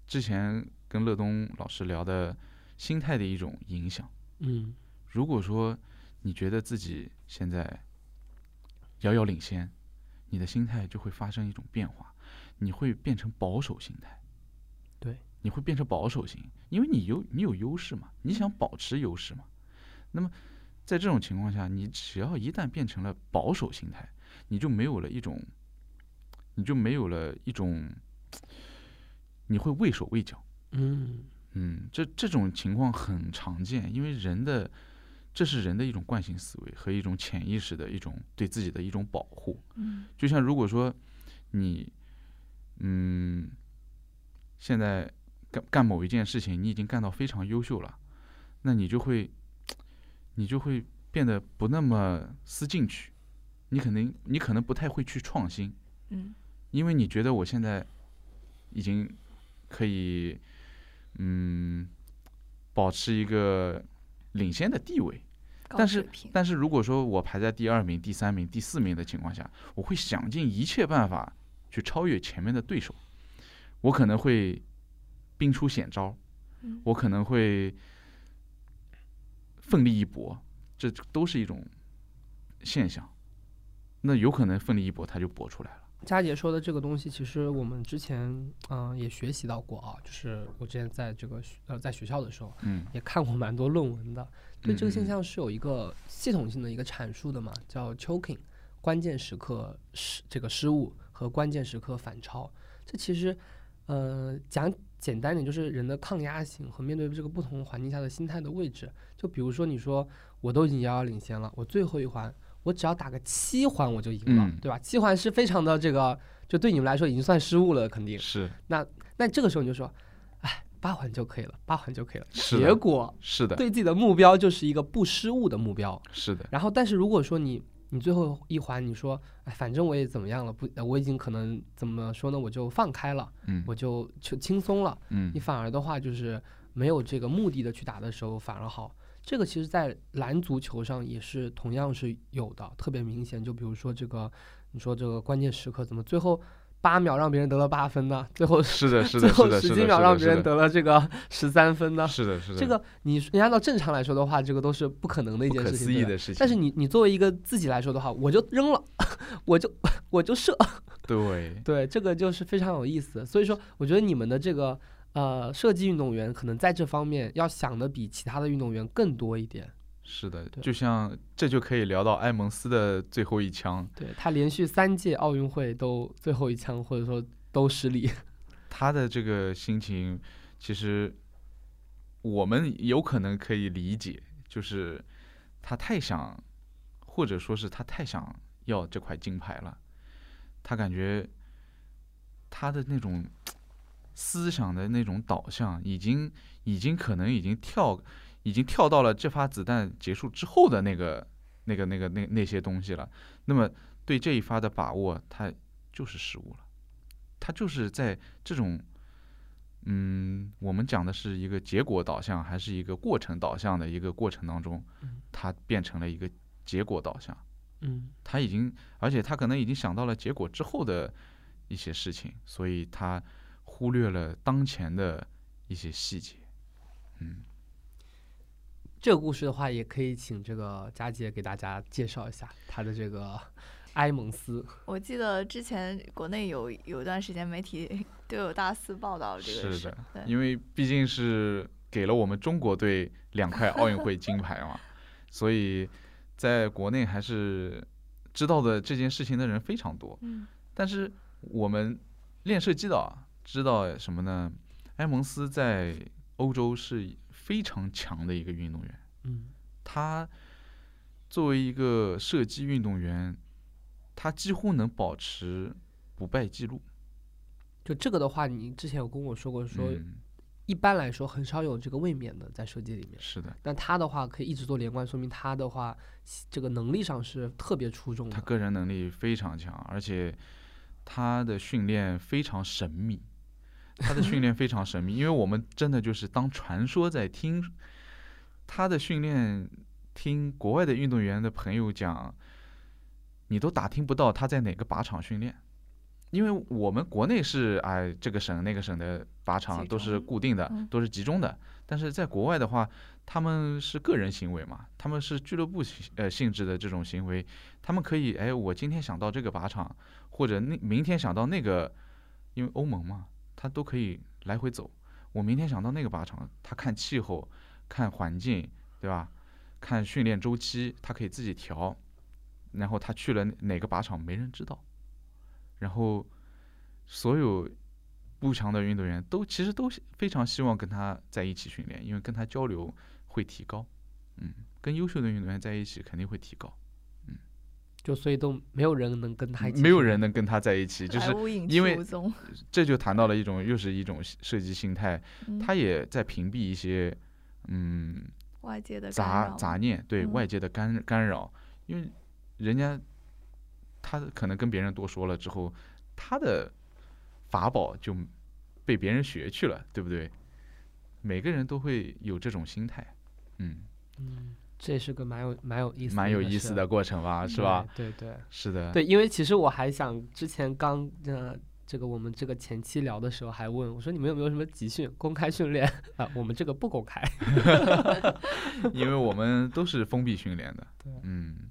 之前跟乐东老师聊的心态的一种影响。嗯如果说你觉得自己现在遥遥领先，你的心态就会发生一种变化，你会变成保守心态。对，你会变成保守型，因为你有你有优势嘛，你想保持优势嘛。那么在这种情况下，你只要一旦变成了保守心态，你就没有了一种，你就没有了一种，你会畏手畏脚。嗯嗯，这这种情况很常见，因为人的这是人的一种惯性思维和一种潜意识的一种对自己的一种保护。嗯就像如果说你，嗯，现在干干某一件事情，你已经干到非常优秀了，那你就会，你就会变得不那么思进取，你可能你可能不太会去创新，嗯因为你觉得我现在已经可以，嗯，保持一个领先的地位。但是但是如果说我排在第二名、第三名、第四名的情况下，我会想尽一切办法去超越前面的对手。我可能会兵出险招，嗯我可能会奋力一搏，这都是一种现象。那有可能奋力一搏，他就搏出来了。佳杰说的这个东西，其实我们之前嗯、呃也学习到过啊，就是我之前在这个呃在学校的时候嗯，也看过蛮多论文的，对这个现象是有一个系统性的一个阐述的嘛，叫 choking，关键时刻失这个失误和关键时刻反超。这其实呃讲简单点，就是人的抗压性和面对这个不同环境下的心态的位置。就比如说你说我都已经遥遥领先了，我最后一环我只要打个七环我就赢了，嗯对吧？七环是非常的这个，就对你们来说已经算失误了，肯定。是那那这个时候你就说，哎，八环就可以了，八环就可以了。是结果是的，对自己的目标就是一个不失误的目标。是的，然后，但是如果说你你最后一环你说，哎，反正我也怎么样了，不，呃我已经可能怎么说呢，我就放开了，嗯我就就轻松了。嗯你反而的话就是没有这个目的的去打的时候反而好。这个其实，在篮足球上也是同样是有的，特别明显。就比如说这个，你说这个关键时刻怎么最后八秒让别人得了八分呢？最后是的，是最的，最，后十几，秒让别人，得了这个十三分呢？是的，是的，这个你你按照正常来说的话，这个都是不可能的一件事情。对吧思议的事情。但是你你作为一个自己来说的话，我就扔了，我就我就射，对，对，这个就是非常有意思。所以说，我觉得你们的这个呃射击运动员可能在这方面要想的比其他的运动员更多一点。是的，就像这就可以聊到埃蒙斯的最后一枪，对他连续三届奥运会都最后一枪，或者说都失利。他的这个心情，其实我们有可能可以理解，就是他太想，或者说是他太想要这块金牌了，他感觉他的那种思想的那种导向，已经已经可能已经跳，已经跳到了这发子弹结束之后的那个那个那个那那些东西了。那么对这一发的把握，它就是失误了。它就是在这种，嗯，我们讲的是一个结果导向，还是一个过程导向的一个过程当中嗯，他变成了一个结果导向。嗯他已经，而且他可能已经想到了结果之后的一些事情，所以他忽略了当前的一些细节。嗯，这个故事的话，也可以请这个佳杰给大家介绍一下他的这个 埃蒙斯。我记得之前国内有有一段时间媒体 都有大肆报道这个事是的，因为毕竟是给了我们中国队两块奥运会金牌嘛，所以在国内还是知道的这件事情的人非常多。嗯但是我们练射击的啊，知道什么呢？埃蒙斯在欧洲是非常强的一个运动员。嗯他作为一个射击运动员，他几乎能保持不败记录。就这个的话，你之前有跟我说过，说嗯，一般来说很少有这个卫冕的在射击里面。是的，但他的话可以一直做连贯，说明他的话这个能力上是特别出众的。他个人能力非常强，而且他的训练非常神秘。他的训练非常神秘，因为我们真的就是当传说在听他的训练，听国外的运动员的朋友讲，你都打听不到他在哪个靶场训练，因为我们国内是哎这个省那个省的靶场都是固定的嗯，都是集中的，但是在国外的话，他们是个人行为嘛，他们是俱乐部性呃性质的这种行为，他们可以哎，我今天想到这个靶场，或者那明天想到那个，因为欧盟嘛，他都可以来回走。我明天想到那个靶场，他看气候、看环境，对吧？看训练周期，他可以自己调。然后他去了哪个靶场，没人知道。然后所有步强的运动员都其实都非常希望跟他在一起训练，因为跟他交流会提高。嗯，跟优秀的运动员在一起肯定会提高。就所以都没有人能跟他一起。没有人能跟他在一起，就是因为。这就谈到了一种又是一种设计心态，嗯他也在屏蔽一些嗯外界的杂杂念对嗯外界的干干扰，因为人家他可能跟别人多说了之后，他的法宝就被别人学去了，对不对？每个人都会有这种心态，嗯，嗯，这也是个蛮有蛮有意思蛮有意思的过程吧，是吧？？对对对是的，对，因为其实我还想之前刚呃这个我们这个前期聊的时候还问我说你们有没有什么集训公开训练 啊？我们这个不公开。因为我们都是封闭训练的。对嗯，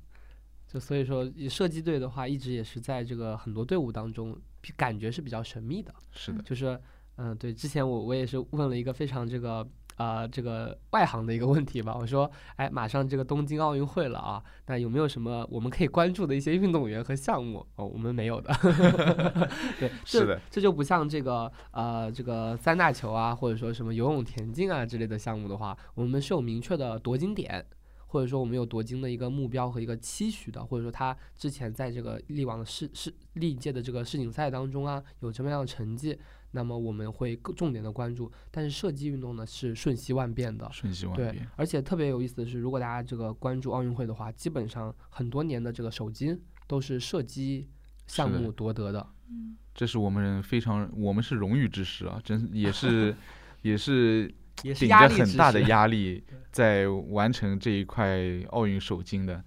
就所以说，以射击队的话，一直也是在这个很多队伍当中，比感觉是比较神秘的。是的，就是，嗯，对，之前我我也是问了一个非常这个啊、这个外行的一个问题吧，我说，哎，马上这个东京奥运会了啊，那有没有什么我们可以关注的一些运动员和项目？哦，我们没有的。对，这是的，这就不像这个呃这个三大球啊，或者说什么游泳、田径啊之类的项目的话，我们是有明确的夺金点。或者说我们有夺金的一个目标和一个期许的，或者说他之前在这个历往的世世历届的这个世锦赛当中啊，有什么样的成绩，那么我们会更重点的关注。但是射击运动呢是瞬息万变的，瞬息万对变。，而且特别有意思的是，如果大家这个关注奥运会的话，基本上很多年的这个首金都是射击项目夺得的。嗯，这是我们非常，我们是荣誉之师啊，真 也是也是也是顶压着很大的压力 在完成这一块奥运首金的。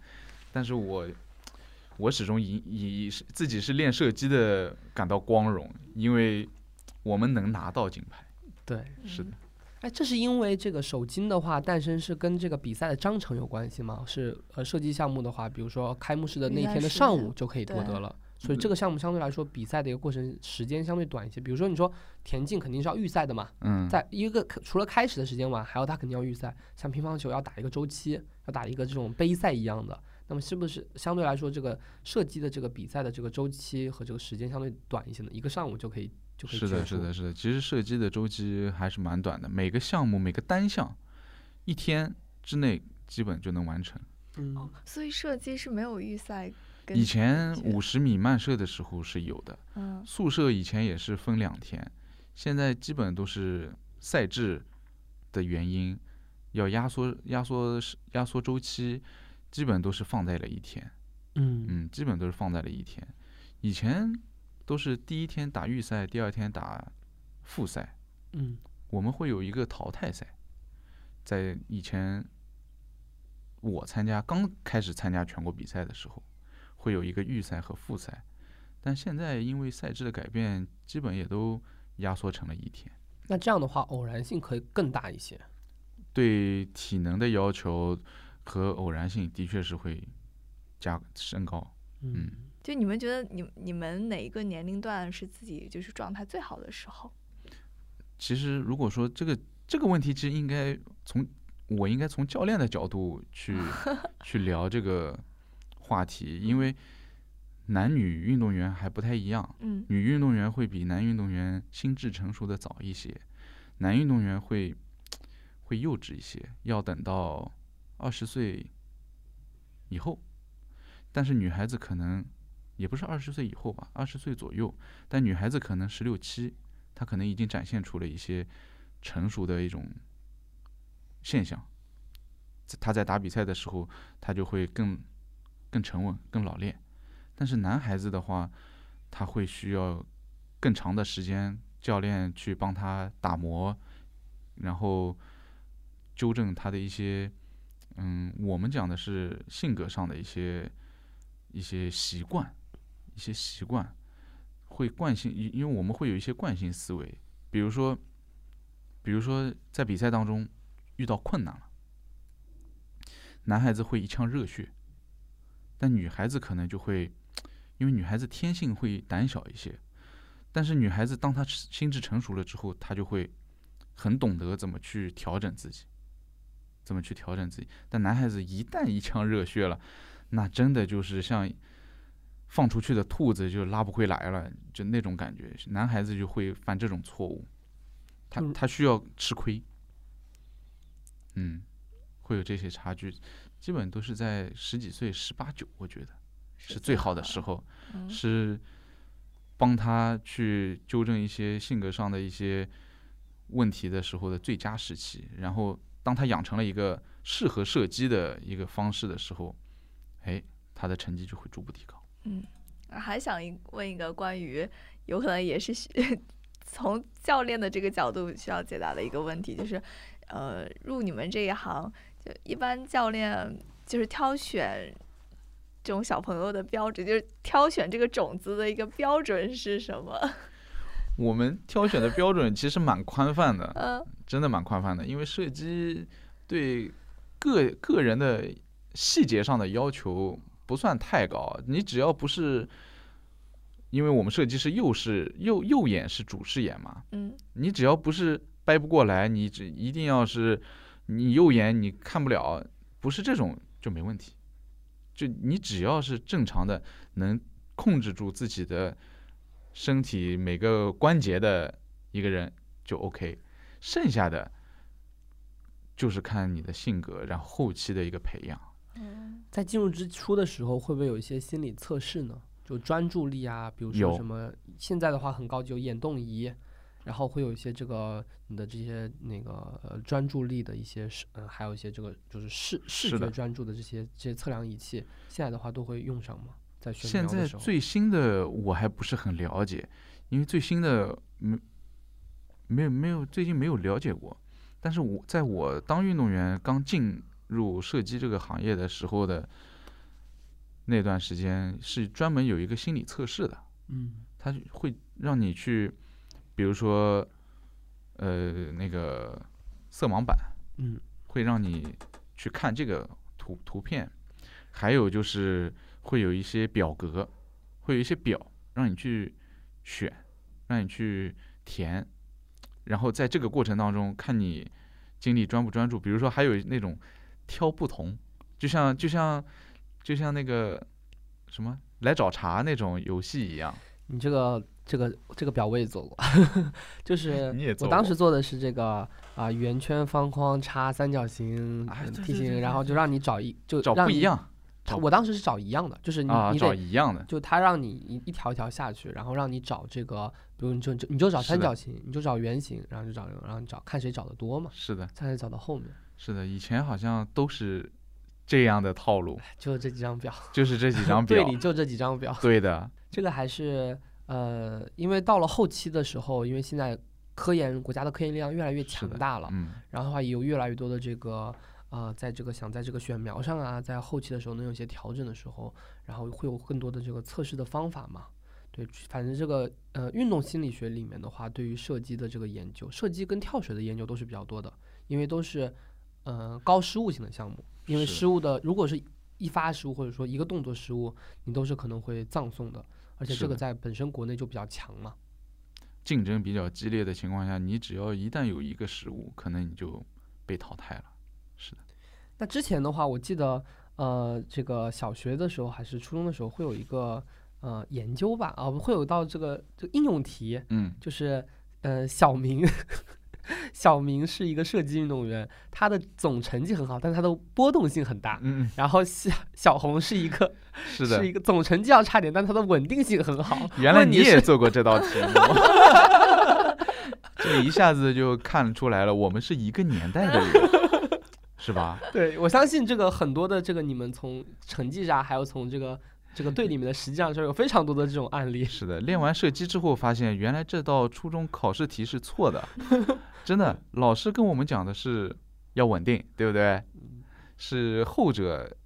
但是我我始终以以是自己是练射击的感到光荣，因为我们能拿到金牌。对，是的，哎，这是因为这个首金的话诞生是跟这个比赛的章程有关系吗？是呃射击项目的话，比如说开幕式的那一天的上午就可以夺得了。所以这个项目相对来说比赛的一个过程时间相对短一些。比如说你说田径肯定是要预赛的嘛，嗯，在一个除了开始的时间晚，还有它肯定要预赛。像乒乓球要打一个周期，要打一个这种杯赛一样的。那么是不是相对来说，这个射击的这个比赛的这个周期和这个时间相对短一些呢？一个上午就可以就可以是的，是的，是的。其实射击的周期还是蛮短的，每个项目每个单项一天之内基本就能完成。嗯哦，所以射击是没有预赛以前五十米慢射的时候是有的，嗯速射以前也是分两天，现在基本都是赛制的原因，要压缩压缩时压缩周期，基本都是放在了一天。嗯嗯，基本都是放在了一天。以前都是第一天打预赛，第二天打复赛，嗯我们会有一个淘汰赛。在以前我参加刚开始参加全国比赛的时候，会有一个预赛和复赛，但现在因为赛制的改变，基本也都压缩成了一天。那这样的话，偶然性可以更大一些。对体能的要求和偶然性的确是会加升高。嗯就你们觉得你你们哪一个年龄段是自己就是状态最好的时候？其实如果说这个这个问题，其实应该从我应该从教练的角度去 去聊这个话题，因为男女运动员还不太一样，嗯。女运动员会比男运动员心智成熟的早一些，男运动员会会幼稚一些，要等到二十岁以后，但是女孩子可能也不是二十岁以后吧，二十岁左右，但女孩子可能十六七，她可能已经展现出了一些成熟的一种现象。她在打比赛的时候，她就会更更沉稳、更老练。但是男孩子的话，他会需要更长的时间，教练去帮他打磨，然后纠正他的一些，嗯，我们讲的是性格上的一些一些习惯，一些习惯会惯性，因因为我们会有一些惯性思维，比如说，比如说在比赛当中遇到困难了，男孩子会一腔热血，但女孩子可能就会。因为女孩子天性会胆小一些，但是女孩子当她心智成熟了之后，她就会很懂得怎么去调整自己，怎么去调整自己。但男孩子一旦一腔热血了，那真的就是像放出去的兔子就拉不回来了，就那种感觉。男孩子就会犯这种错误，他嗯他需要吃亏，嗯，会有这些差距，基本都是在十几岁、十八九，我觉得。是最好的时候，嗯是帮他去纠正一些性格上的一些问题的时候的最佳时期。然后，当他养成了一个适合射击的一个方式的时候，哎，他的成绩就会逐步提高。还想一问一个关于有可能也是需从教练的这个角度需要解答的一个问题，就是呃，入你们这一行，就一般教练就是挑选这种小朋友的标准，就是挑选这个种子的一个标准是什么？我们挑选的标准其实蛮宽泛的，嗯真的蛮宽泛的，因为射击对个个人的细节上的要求不算太高，你只要不是，因为我们设计师右视右右眼是主视眼嘛，嗯你只要不是掰不过来，你只一定要是你右眼你看不了，不是这种就没问题。就你只要是正常的，能控制住自己的身体每个关节的一个人就 OK，剩下的就是看你的性格，然后后期的一个培养。嗯在进入之初的时候，会不会有一些心理测试呢？就专注力啊，比如说什么，现在的话很高级有眼动仪，然后会有一些这个你的这些那个呃专注力的一些视，呃，还有一些这个就是视视觉专注的这些这些测量仪器，现在的话都会用上吗？在选现在瞄的时候，最新的我还不是很了解，因为最新的没没有没有最近没有了解过。但是我在我当运动员刚进入射击这个行业的时候的那段时间，是专门有一个心理测试的，嗯它会让你去，比如说，呃，那个色盲版，嗯会让你去看这个图图片，还有就是会有一些表格，会有一些表让你去选，让你去填，然后在这个过程当中看你精力专不专注。比如说还有那种挑不同，就像就像就像那个什么来找茬那种游戏一样。你这个这个这个表我也做过，就是 你也做我当时做的是这个啊、圆圈、方框、叉、三角形、梯形，然后就让你找一就找。不一样我当时是找一样的，就是你、你得一样的。就他让你一一条一条下去，然后让你找这个，比如你就就你就找三角形，你就找圆形，然后就找然后你找看谁找的多嘛，是的，看谁找到后面，是的，以前好像都是这样的套路，就这几张表，就是这几张 表。对里就这几张表。对的，这个还是呃，因为到了后期的时候，因为现在科研国家的科研力量越来越强大了，嗯，然后的话也有越来越多的这个呃，在这个想在这个选苗上啊，在后期的时候能有一些调整的时候，然后会有更多的这个测试的方法嘛。对，反正这个呃运动心理学里面的话，对于射击的这个研究，射击跟跳水的研究都是比较多的，因为都是呃高失误性的项目，因为失误的如果是一发失误或者说一个动作失误，你都是可能会葬送的，而且这个在本身国内就比较强嘛。竞争比较激烈的情况下，你只要一旦有一个失误，可能你就被淘汰了。是的，那之前的话，我记得呃，这个小学的时候还是初中的时候会有一个呃研究吧，啊，会有到这个这个应用题，嗯，就是呃小明，小明是一个射击运动员，他的总成绩很好，但是他的波动性很大。嗯然后小小红是一个嗯，是的是一，个总成绩要差点，但他的稳定性很好。原来你也做过这道题目，这一下子就看出来了，我们是一个年代的人，是吧？对我相信这个很多的这个你们从成绩上，还有从这个这个队里面的实际上是有非常多的这种案例。是的，练完射击之后发现，原来这道初中考试题是错的，真的，老师跟我们讲的是要稳定，对不对？是后者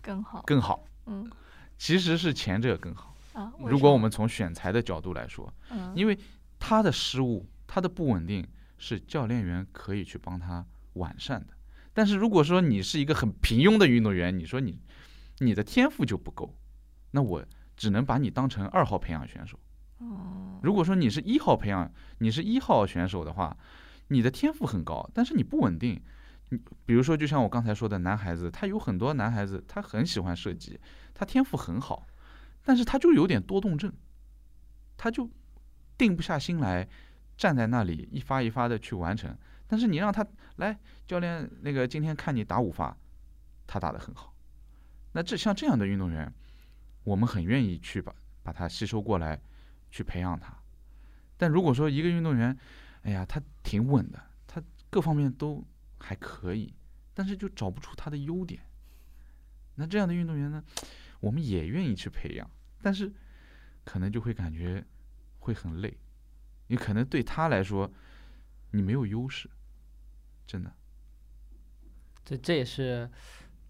更好。更好，嗯其实是前者更好。啊，如果我们从选材的角度来说，嗯因为他的失误、他的不稳定是教练员可以去帮他完善的。但是如果说你是一个很平庸的运动员，你说你你的天赋就不够，那我只能把你当成二号培养选手。哦如果说你是一号培养，你是一号选手的话，你的天赋很高，但是你不稳定。你比如说，就像我刚才说的，男孩子，他有很多男孩子，他很喜欢射击，他天赋很好，但是他就有点多动症，他就定不下心来，站在那里一发一发的去完成。但是你让他来，教练，那个今天看你打五发，他打得很好。那这像这样的运动员，我们很愿意去把把他吸收过来，去培养他。但如果说一个运动员，哎呀，他挺稳的，他各方面都还可以，但是就找不出他的优点。那这样的运动员呢，我们也愿意去培养，但是可能就会感觉会很累，你可能对他来说，你没有优势，真的。这这也是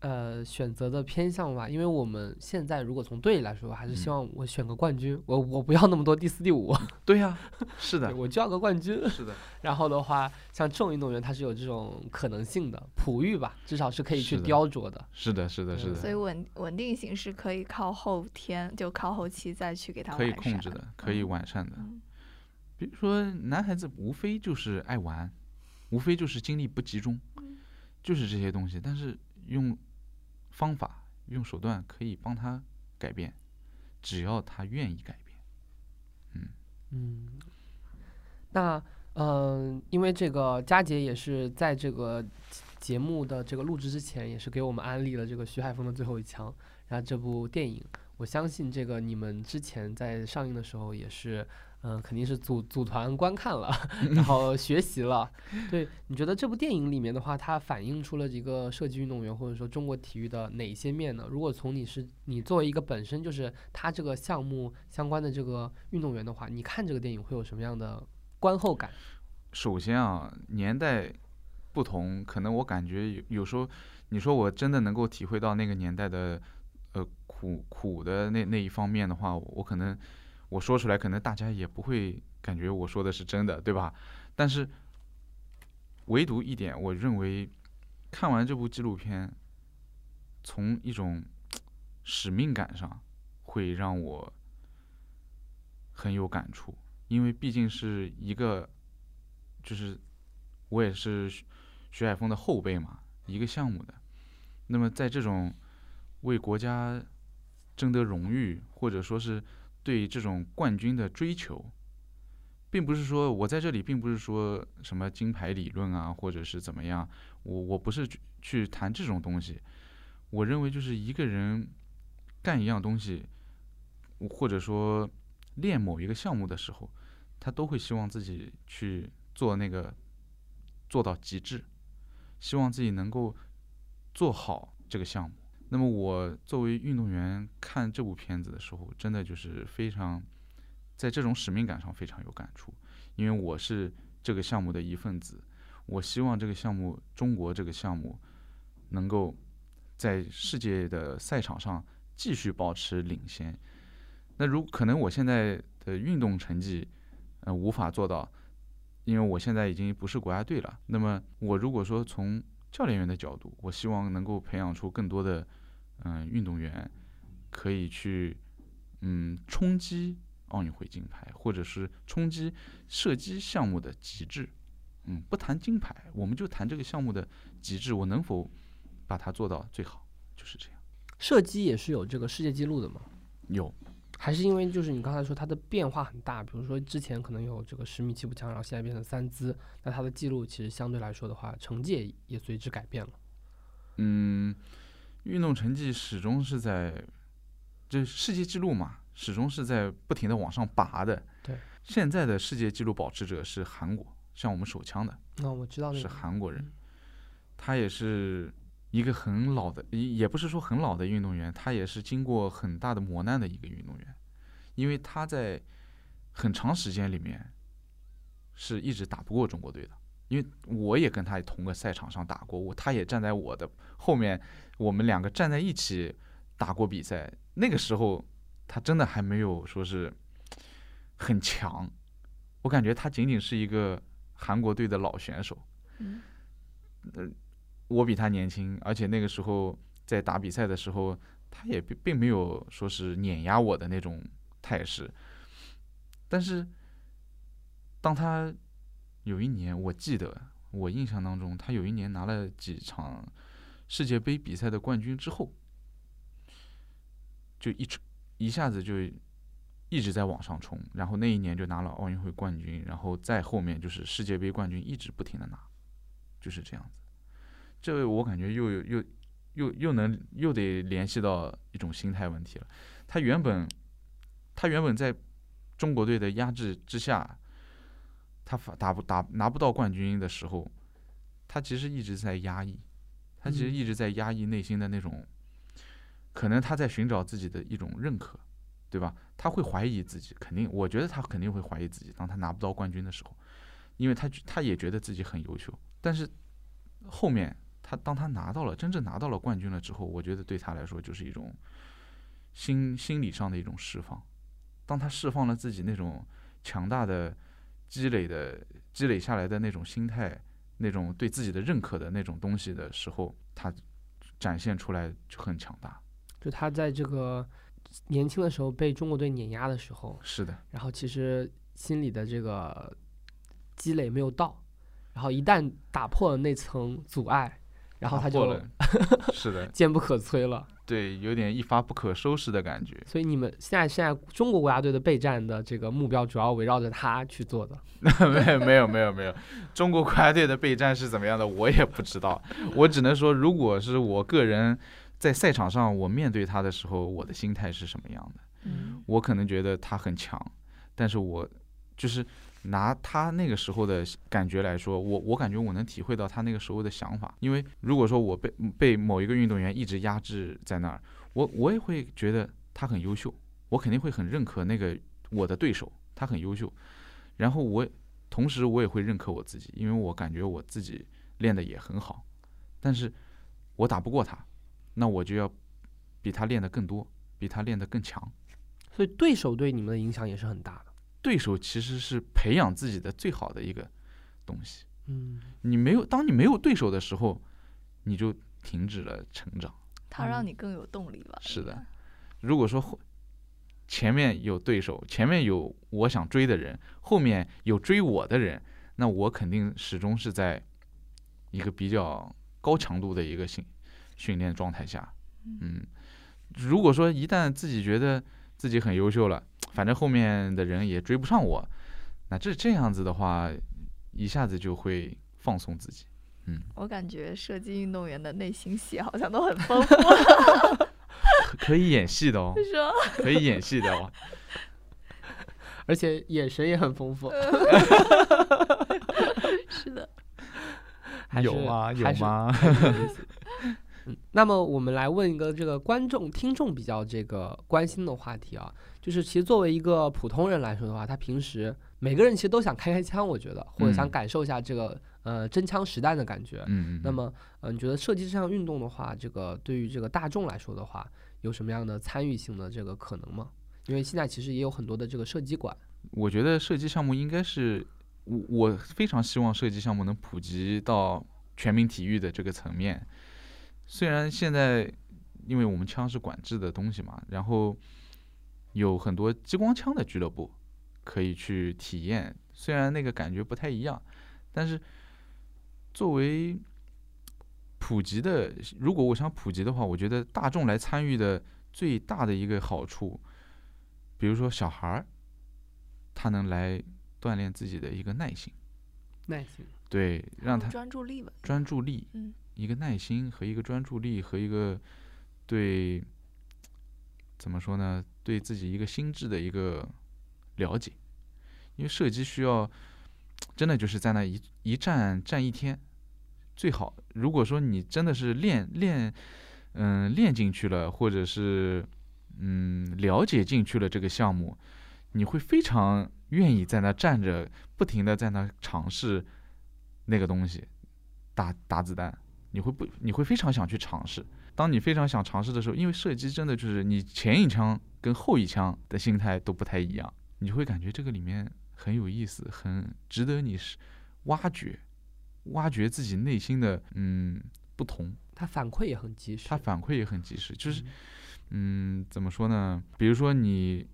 呃选择的偏向吧，因为我们现在如果从队里来说，还是希嗯望我选个冠军，我我不要那么多第四、第五，对呀、是的，我就要个冠军。是的，然后的话，像这种运动员，他是有这种可能性的，璞玉吧，至少是可以去雕琢的。是的，是的，是对的，所以稳稳定性是可以靠后天，就靠后期再去给他可以完善控制的，可以嗯完善的。嗯比如说，男孩子无非就是爱玩，无非就是精力不集中，就是这些东西。但是用方法、用手段可以帮他改变，只要他愿意改变。嗯嗯，那嗯、因为这个佳杰也是在这个节目的这个录制之前，也是给我们安利了这个徐海峰的最后一枪，然后这部电影，我相信这个你们之前在上映的时候也是。嗯，肯定是组组团观看了，然后学习了。对，你觉得这部电影里面的话，它反映出了一个射击运动员或者说中国体育的哪些面呢？如果从你是你作为一个本身就是他这个项目相关的这个运动员的话，你看这个电影会有什么样的观后感？首先啊，年代不同，可能我感觉有有时候，你说我真的能够体会到那个年代的呃苦苦的那那一方面的话，我可能我说出来，可能大家也不会感觉我说的是真的，对吧？但是唯独一点，我认为看完这部纪录片，从一种使命感上，会让我很有感触，因为毕竟是一个，就是我也是徐海峰的后辈嘛，一个项目的。那么在这种为国家争得荣誉，或者说是对这种冠军的追求，并不是说我在这里，并不是说什么金牌理论啊，或者是怎么样，我我不是去去谈这种东西。我认为就是一个人干一样东西，或者说练某一个项目的时候，他都会希望自己去做那个做到极致，希望自己能够做好这个项目。那么我作为运动员看这部片子的时候，真的就是非常在这种使命感上非常有感触，因为我是这个项目的一份子，我希望这个项目中国这个项目能够在世界的赛场上继续保持领先。那如可能我现在的运动成绩，呃，无法做到，因为我现在已经不是国家队了。那么我如果说从教练员的角度，我希望能够培养出更多的嗯、呃运动员，可以去嗯冲击奥运会金牌，或者是冲击射击项目的极致。嗯，不谈金牌，我们就谈这个项目的极致，我能否把它做到最好，就是这样。射击也是有这个世界纪录的吗？有，还是因为就是你刚才说它的变化很大，比如说之前可能有这个十米气步枪，然后现在变成三姿，那它的记录其实相对来说的话，成绩也也随之改变了。嗯，运动成绩始终是在，这世界纪录嘛，始终是在不停的往上拔的。对，现在的世界纪录保持者是韩国，像我们手枪的那、我知道那是韩国人嗯，他也是一个很老的，也也不是说很老的运动员，他也是经过很大的磨难的一个运动员，因为他在很长时间里面是一直打不过中国队的。因为我也跟他同个赛场上打过，我他也站在我的后面，我们两个站在一起打过比赛。那个时候他真的还没有说是很强，我感觉他仅仅是一个韩国队的老选手。嗯我比他年轻，而且那个时候在打比赛的时候，他也并并没有说是碾压我的那种态势。但是，当他有一年，我记得我印象当中，他有一年拿了几场世界杯比赛的冠军之后，就一直一下子就一直在往上冲，然后那一年就拿了奥运会冠军，然后再后面就是世界杯冠军，一直不停的拿，就是这样子。这我感觉又有又又又能又得联系到一种心态问题了。他原本他原本在中国队的压制之下，他打打不打拿不到冠军的时候，他其实一直在压抑，他其实嗯一直在压抑内心的那种，可能他在寻找自己的一种认可，对吧？他会怀疑自己，肯定，我觉得他肯定会怀疑自己，当他拿不到冠军的时候，因为他他也觉得自己很优秀，但是后面他当他拿到了真正拿到了冠军了之后，我觉得对他来说就是一种心心理上的一种释放。当他释放了自己那种强大的积累的积累下来的那种心态，那种对自己的认可的那种东西的时候，他展现出来就很强大。就他在这个年轻的时候被中国队碾压的时候，是的，然后其实心里的这个积累没有到，然后一旦打破了那层阻碍，然后他就 是的，坚不可摧了。对，有点一发不可收拾的感觉。所以你们现在现在中国国家队的备战的这个目标主要围绕着他去做的。没有没有没有没有，中国国家队的备战是怎么样的，我也不知道。我只能说，如果是我个人在赛场上，我面对他的时候，我的心态是什么样的？嗯我可能觉得他很强，但是我就是拿他那个时候的感觉来说，我我感觉我能体会到他那个时候的想法。因为如果说我被被某一个运动员一直压制在那儿，我我也会觉得他很优秀，我肯定会很认可那个我的对手，他很优秀。然后我同时我也会认可我自己，因为我感觉我自己练的也很好，但是我打不过他，那我就要比他练得更多，比他练得更强。所以对手对你们的影响也是很大的。对手其实是培养自己的最好的一个东西。嗯，你没有，当你没有对手的时候，你就停止了成长。他让你更有动力吧？是的，如果说后前面有对手，前面有我想追的人，后面有追我的人，那我肯定始终是在一个比较高强度的一个训训练状态下。嗯，如果说一旦自己觉得自己很优秀了，反正后面的人也追不上我，那这这样子的话，一下子就会放松自己。嗯我感觉射击运动员的内心戏好像都很丰富，可可以演戏的哦，是说可以演戏的哦。而且眼神也很丰富。是的，还有吗？有吗？那么我们来问一个这个观众、听众比较这个关心的话题啊，就是其实作为一个普通人来说的话，他平时每个人其实都想开开枪，我觉得，或者想嗯感受一下这个呃真枪实弹的感觉。那么，呃，你觉得射击这项运动的话，这个对于这个大众来说的话，有什么样的参与性的这个可能吗？因为现在其实也有很多的这个射击馆，我觉得射击项目应该是我我非常希望射击项目能普及到全民体育的这个层面。虽然现在因为我们枪是管制的东西嘛，然后有很多激光枪的俱乐部可以去体验，虽然那个感觉不太一样，但是作为普及的，如果我想普及的话，我觉得大众来参与的最大的一个好处，比如说小孩儿，他能来锻炼自己的一个耐心，耐心。对，让他专注力吧。专注力，嗯一个耐心和一个专注力和一个对怎么说呢？对自己一个心智的一个了解，因为射击需要真的就是在那一一站站一天，最好如果说你真的是练练嗯练进去了，或者是嗯了解进去了这个项目，你会非常愿意在那站着，不停的在那尝试那个东西，打打子弹。你会不你会非常想去尝试。当你非常想尝试的时候，因为射击真的就是你前一枪跟后一枪的心态都不太一样，你就会感觉这个里面很有意思，很值得你是挖掘，挖掘自己内心的嗯不同。它反馈也很及时。它反馈也很及时，就是嗯怎么说呢？比如说你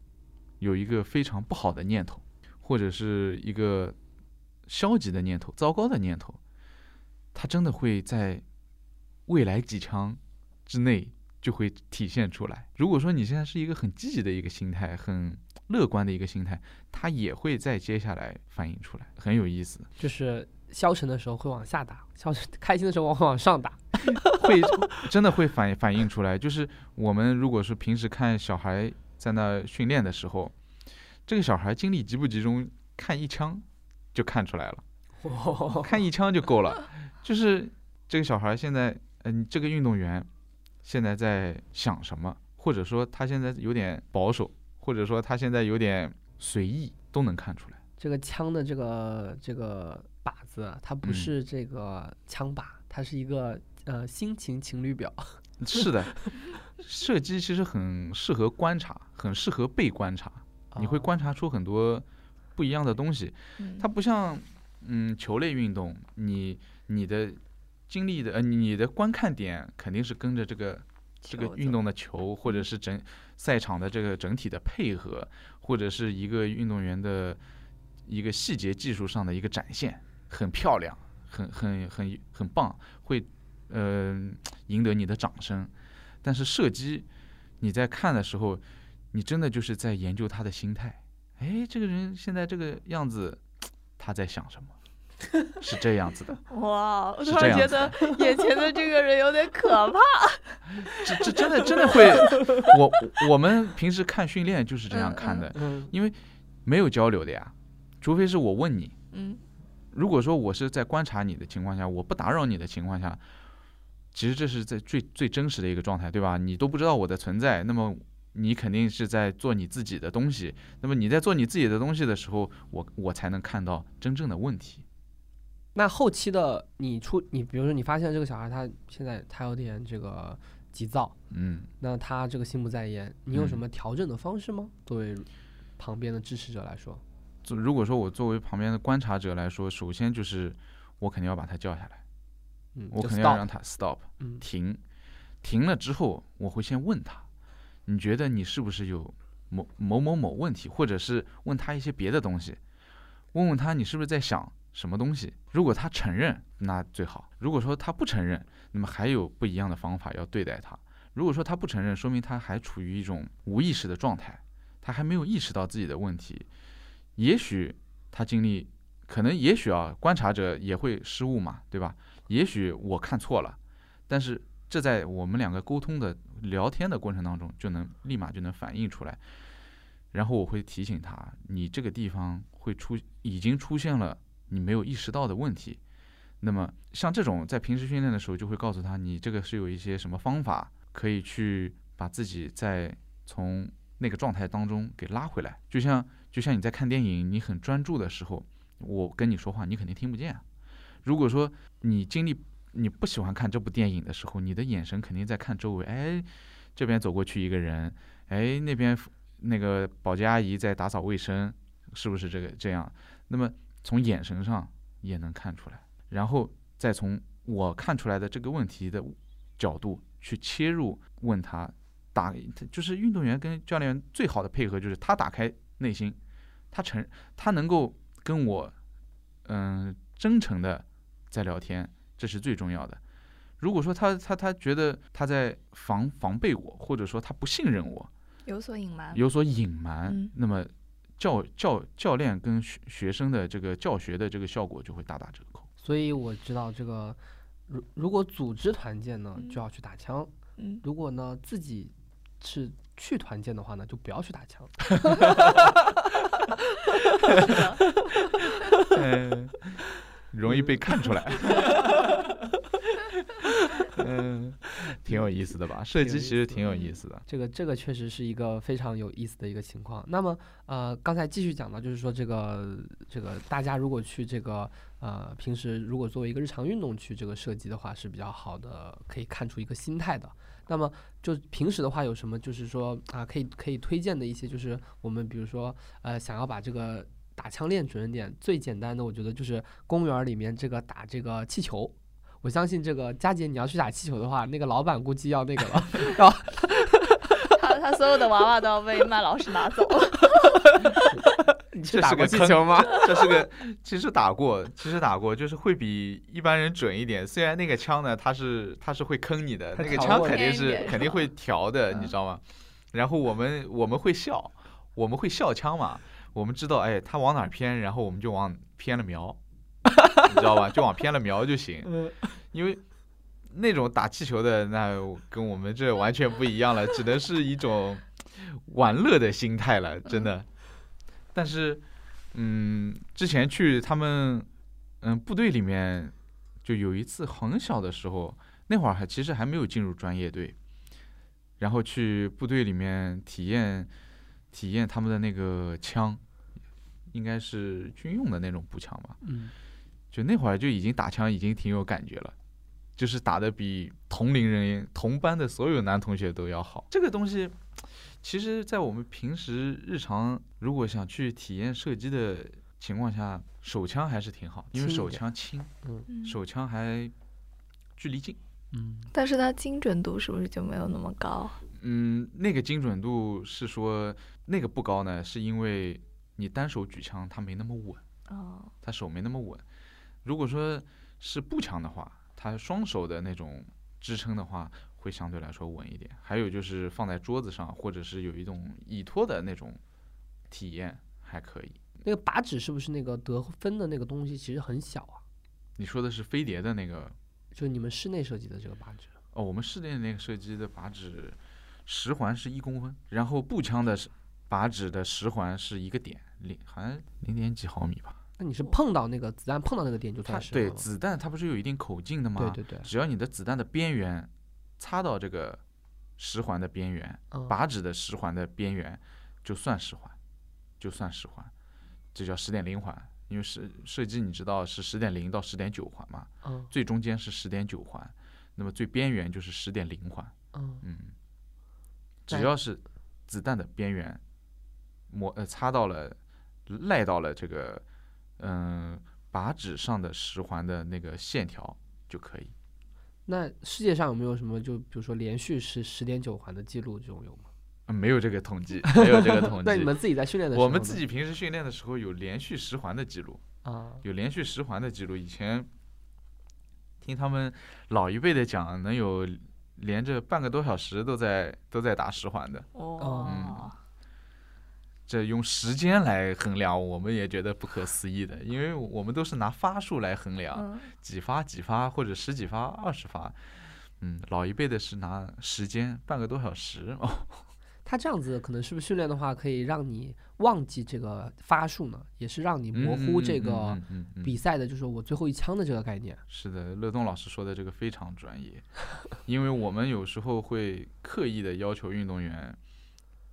有一个非常不好的念头，或者是一个消极的念头、糟糕的念头，它真的会在未来几枪之内就会体现出来。如果说你现在是一个很积极的一个心态，很乐观的一个心态，它也会在接下来反映出来，很有意思。就是消沉的时候会往下打，消沉开心的时候往往上打。会 真的会反反映出来。就是我们如果是平时看小孩在那训练的时候，这个小孩精力集不集中，看一枪就看出来了，看一枪就够了。就是这个小孩现在，嗯、这个运动员现在在想什么，或者说他现在有点保守，或者说他现在有点随意，都能看出来。这个枪的这个这个靶子，它不嗯是这个枪靶，它是一个呃心情情侣表。是的，射击其实很适合观察，很适合被观察。你会哦观察出很多不一样的东西。嗯它不像嗯球类运动，你你的经历的呃你的观看点肯定是跟着这个这个运动的球，或者是整赛场的这个整体的配合，或者是一个运动员的一个细节技术上的一个展现，很漂亮，很很很很棒，会呃赢得你的掌声。但是射击，你在看的时候，你真的就是在研究他的心态。哎，这个人现在这个样子，他在想什么？是这样子的，哇，我突然觉得眼前的这个人有点可怕。这这真的真的会，我我们平时看训练就是这样嗯看的，嗯因为没有交流的呀，除非是我问你。嗯如果说我是在观察你的情况下，我不打扰你的情况下，其实这是在最最真实的一个状态，对吧？你都不知道我的存在，那么你肯定是在做你自己的东西。那么你在做你自己的东西的时候，我我才能看到真正的问题。那后期的你出你，比如说你发现这个小孩他现在他有点这个急躁，嗯，那他这个心不在焉，你有什嗯么调整的方式吗？作为旁边的支持者来说，就如果说我作为旁边的观察者来说，首先就是我肯定要把他叫下来，嗯，我肯定要让他 stop 嗯停，停了之后，我会先问他，你觉得你是不是有某某某某问题，或者是问他一些别的东西，问问他你是不是在想什么东西。如果他承认，那最好；如果说他不承认，那么还有不一样的方法要对待他。如果说他不承认，说明他还处于一种无意识的状态，他还没有意识到自己的问题。也许他经历，可能也许啊，观察者也会失误嘛，对吧？也许我看错了，但是这在我们两个沟通的聊天的过程当中，就能立马就能反映出来。然后我会提醒他，你这个地方会出已经出现了你没有意识到的问题。那么像这种在平时训练的时候，就会告诉他，你这个是有一些什么方法可以去把自己再从那个状态当中给拉回来。就像就像你在看电影，你很专注的时候，我跟你说话，你肯定听不见。如果说你经历你不喜欢看这部电影的时候，你的眼神肯定在看周围，哎，这边走过去一个人，哎，那边那个保洁阿姨在打扫卫生，是不是这个这样？那么从眼神上也能看出来，然后再从我看出来的这个问题的角度去切入，问他打，就是运动员跟教练员最好的配合就是他打开内心，他承他能够跟我嗯、真诚的在聊天，这是最重要的。如果说他他他觉得他在防防备我，或者说他不信任我，有所隐瞒。有所隐瞒，嗯那么教教教练跟学学生的这个教学的这个效果就会大打折扣。所以我知道这个，如如果组织团建呢，嗯就要去打枪；嗯，如果呢自己是去团建的话呢，就不要去打枪。嗯，容易被看出来。嗯，挺有意思的吧？射击其实挺有意思的。这个这个确实是一个非常有意思的一个情况。那么呃，刚才继续讲到，就是说这个这个大家如果去这个呃平时如果作为一个日常运动去这个射击的话是比较好的，可以看出一个心态的。那么就平时的话有什么就是说啊可以可以推荐的一些就是我们比如说呃想要把这个打枪练准一点，最简单的我觉得就是公园里面这个打这个气球。我相信这个佳姐，你要去打气球的话，那个老板估计要那个了，他他所有的娃娃都要被麦老师拿走。你去这打过是个坑气球吗？这是个，其实打过，其实打过，就是会比一般人准一点。虽然那个枪呢，它是它是会坑你的，那个枪肯定是肯定会调的，你嗯知道吗？然后我们我们会笑，我们会笑枪嘛，我们知道，哎，它往哪偏，然后我们就往偏了瞄，你知道吧？就往偏了瞄就行，嗯因为那种打气球的，那跟我们这完全不一样了，只能是一种玩乐的心态了，真的。但是，嗯，之前去他们嗯部队里面，就有一次很小的时候，那会儿还其实还没有进入专业队，然后去部队里面体验体验他们的那个枪，应该是军用的那种步枪吧。嗯，就那会儿就已经打枪已经挺有感觉了，就是打的比同龄人、同班的所有男同学都要好。这个东西，其实，在我们平时日常如果想去体验射击的情况下，手枪还是挺好，因为手枪轻，嗯手枪还距离近。嗯，但是它精准度是不是就没有那么高？嗯，那个精准度是说那个不高呢，是因为你单手举枪它没那么稳，哦，它手没那么稳。如果说是步枪的话，它双手的那种支撑的话，会相对来说稳一点。还有就是放在桌子上，或者是有一种倚托的那种体验还可以。那个靶纸是不是那个得分的那个东西其实很小啊？你说的是飞碟的那个就你们室内设计的这个靶纸，哦，我们室内那个设计的靶纸十环是一公分，然后步枪的靶纸的十环是一个点，零好像零点几毫米吧。那你是碰到那个子弹碰到那个点就它算是对子弹它不是有一定口径的吗？对对对，只要你的子弹的边缘擦到这个十环的边缘，嗯靶纸的十环的边缘就算十环，就算十环，这叫十点零环。因为是射击你知道是十点零到十点九环嘛，嗯最中间是十点九环，那么最边缘就是十点零环。嗯嗯，只要是子弹的边缘磨呃擦到了赖到了这个嗯、靶纸上的十环的那个线条就可以。那世界上有没有什么就比如说连续是十点九环的记录这种有吗？呃没有这个统计，没有这个统计。那你们自己在训练的时候，我们自己平时训练的时候有连续十环的记录，啊，有连续十环的记录。以前听他们老一辈的讲，能有连着半个多小时都在都在打十环的。哦，这用时间来衡量，我们也觉得不可思议的，因为我们都是拿发数来衡量，嗯，几发几发或者十几发、二十发。嗯，老一辈的是拿时间，半个多小时哦。他这样子可能是不是训练的话，可以让你忘记这个发数呢？也是让你模糊这个比赛的，就是我最后一枪的这个概念。是的，乐东老师说的这个非常专业，因为我们有时候会刻意的要求运动员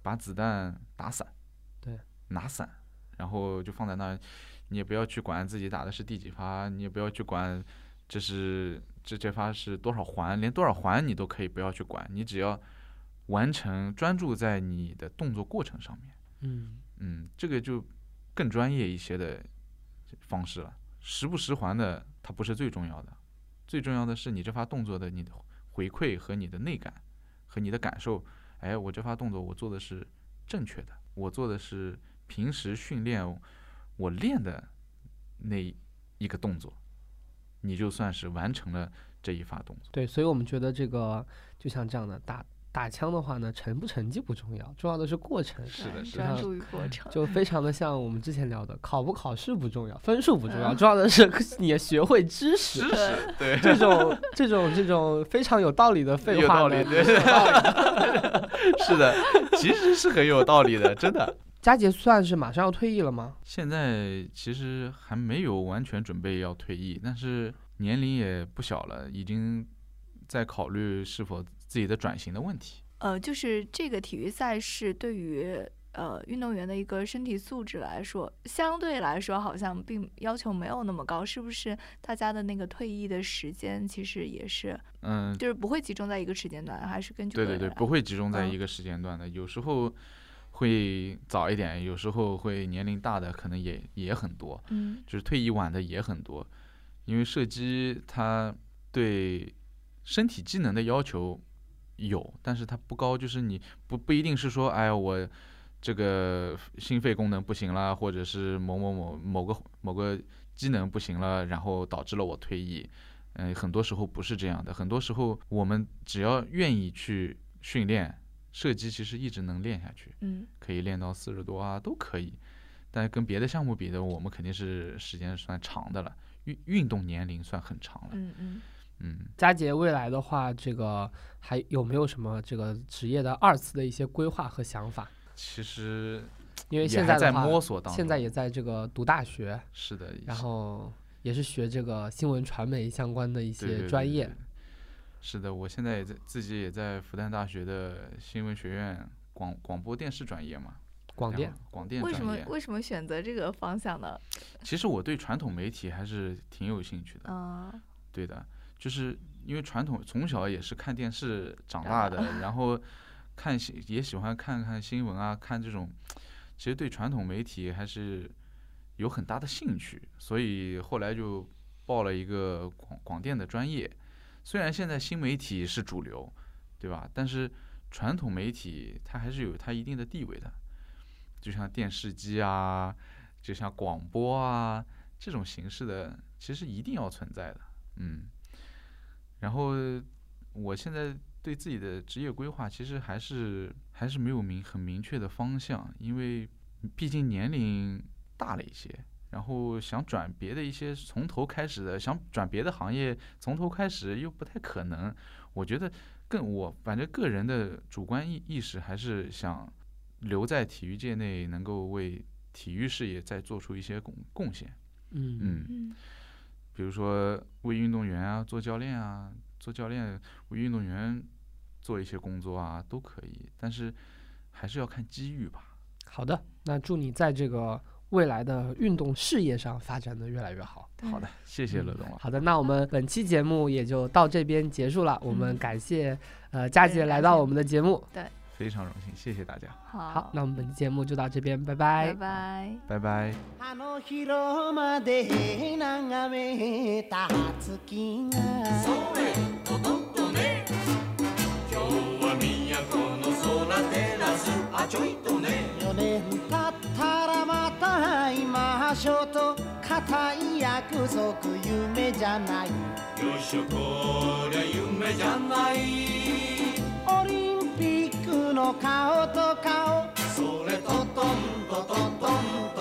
把子弹打散，对，拿伞，然后就放在那儿，你也不要去管自己打的是第几发，你也不要去管这是这这发是多少环，连多少环你都可以不要去管，你只要完成，专注在你的动作过程上面。嗯，嗯，这个就更专业一些的方式了。实不实环的，它不是最重要的，最重要的是你这发动作的你的回馈和你的内感和你的感受。哎，我这发动作我做的是正确的，我做的是平时训练我练的那一个动作，你就算是完成了这一发动作。对，所以我们觉得这个就像这样的打打枪的话呢，成不成绩不重要，重要的是过程。是的是的专注于过程。就非常的像我们之前聊的，考不考试不重要，分数不重要，重要的是 你学会知识。知识，对，这种这种这种非常有道理的废话呢，有道理，对，是的，其实是很有道理的，真的。佳杰算是马上要退役了吗？现在其实还没有完全准备要退役，但是年龄也不小了，已经在考虑是否自己的转型的问题。呃，就是这个体育赛事对于呃运动员的一个身体素质来说，相对来说好像并要求没有那么高，是不是？大家的那个退役的时间其实也是，嗯，就是不会集中在一个时间段，还是根据对对对，不会集中在嗯一个时间段的，有时候会早一点，有时候会年龄大的可能也也很多。嗯就是退役晚的也很多，因为射击它对身体机能的要求有，但是它不高，就是你不不一定是说，哎呀，我这个心肺功能不行了，或者是某某某某个某个机能不行了，然后导致了我退役。嗯，很多时候不是这样的，很多时候我们只要愿意去训练，射击其实一直能练下去。嗯可以练到四十多啊，都可以。但跟别的项目比的，我们肯定是时间算长的了，运运动年龄算很长了。嗯嗯。嗯，佳杰未来的话，这个还有没有什么这个职业的二次的一些规划和想法？其实因为现在的话，摸索当中。现在也在这个读大学，是的，然后也是学这个新闻传媒相关的一对对对些专业对。是的，我现在也在自己也在复旦大学的新闻学院广广播电视专业嘛，广电广电为什专业。么为什么选择这个方向呢？其实我对传统媒体还是挺有兴趣的。嗯对的，就是因为传统从小也是看电视长大的，然后看新也喜欢看看新闻啊，看这种，其实对传统媒体还是有很大的兴趣，所以后来就报了一个广广电的专业。虽然现在新媒体是主流，对吧？但是传统媒体它还是有它一定的地位的，就像电视机啊，就像广播啊这种形式的，其实一定要存在的。嗯，然后我现在对自己的职业规划其实还是还是没有明很明确的方向，因为毕竟年龄大了一些，然后想转别的一些从头开始的，想转别的行业从头开始又不太可能。我觉得更我反正个人的主观意意识还是想留在体育界内，能够为体育事业再做出一些贡贡献。嗯嗯。嗯比如说为运动员啊做教练啊，做教练为运动员做一些工作啊都可以，但是还是要看机遇吧。好的，那祝你在这个未来的运动事业上发展的越来越好。好的，谢谢乐东啊。好的，那我们本期节目也就到这边结束了。我们嗯感谢呃佳姐来到我们的节目。对非常荣幸，谢谢大家，好，好，那我们本期节目就到这边，拜拜拜。拜。拜拜。所と固い約束夢じゃない。ようしょこりゃ夢じゃない。オリンピックの顔と顔。それとトントトントント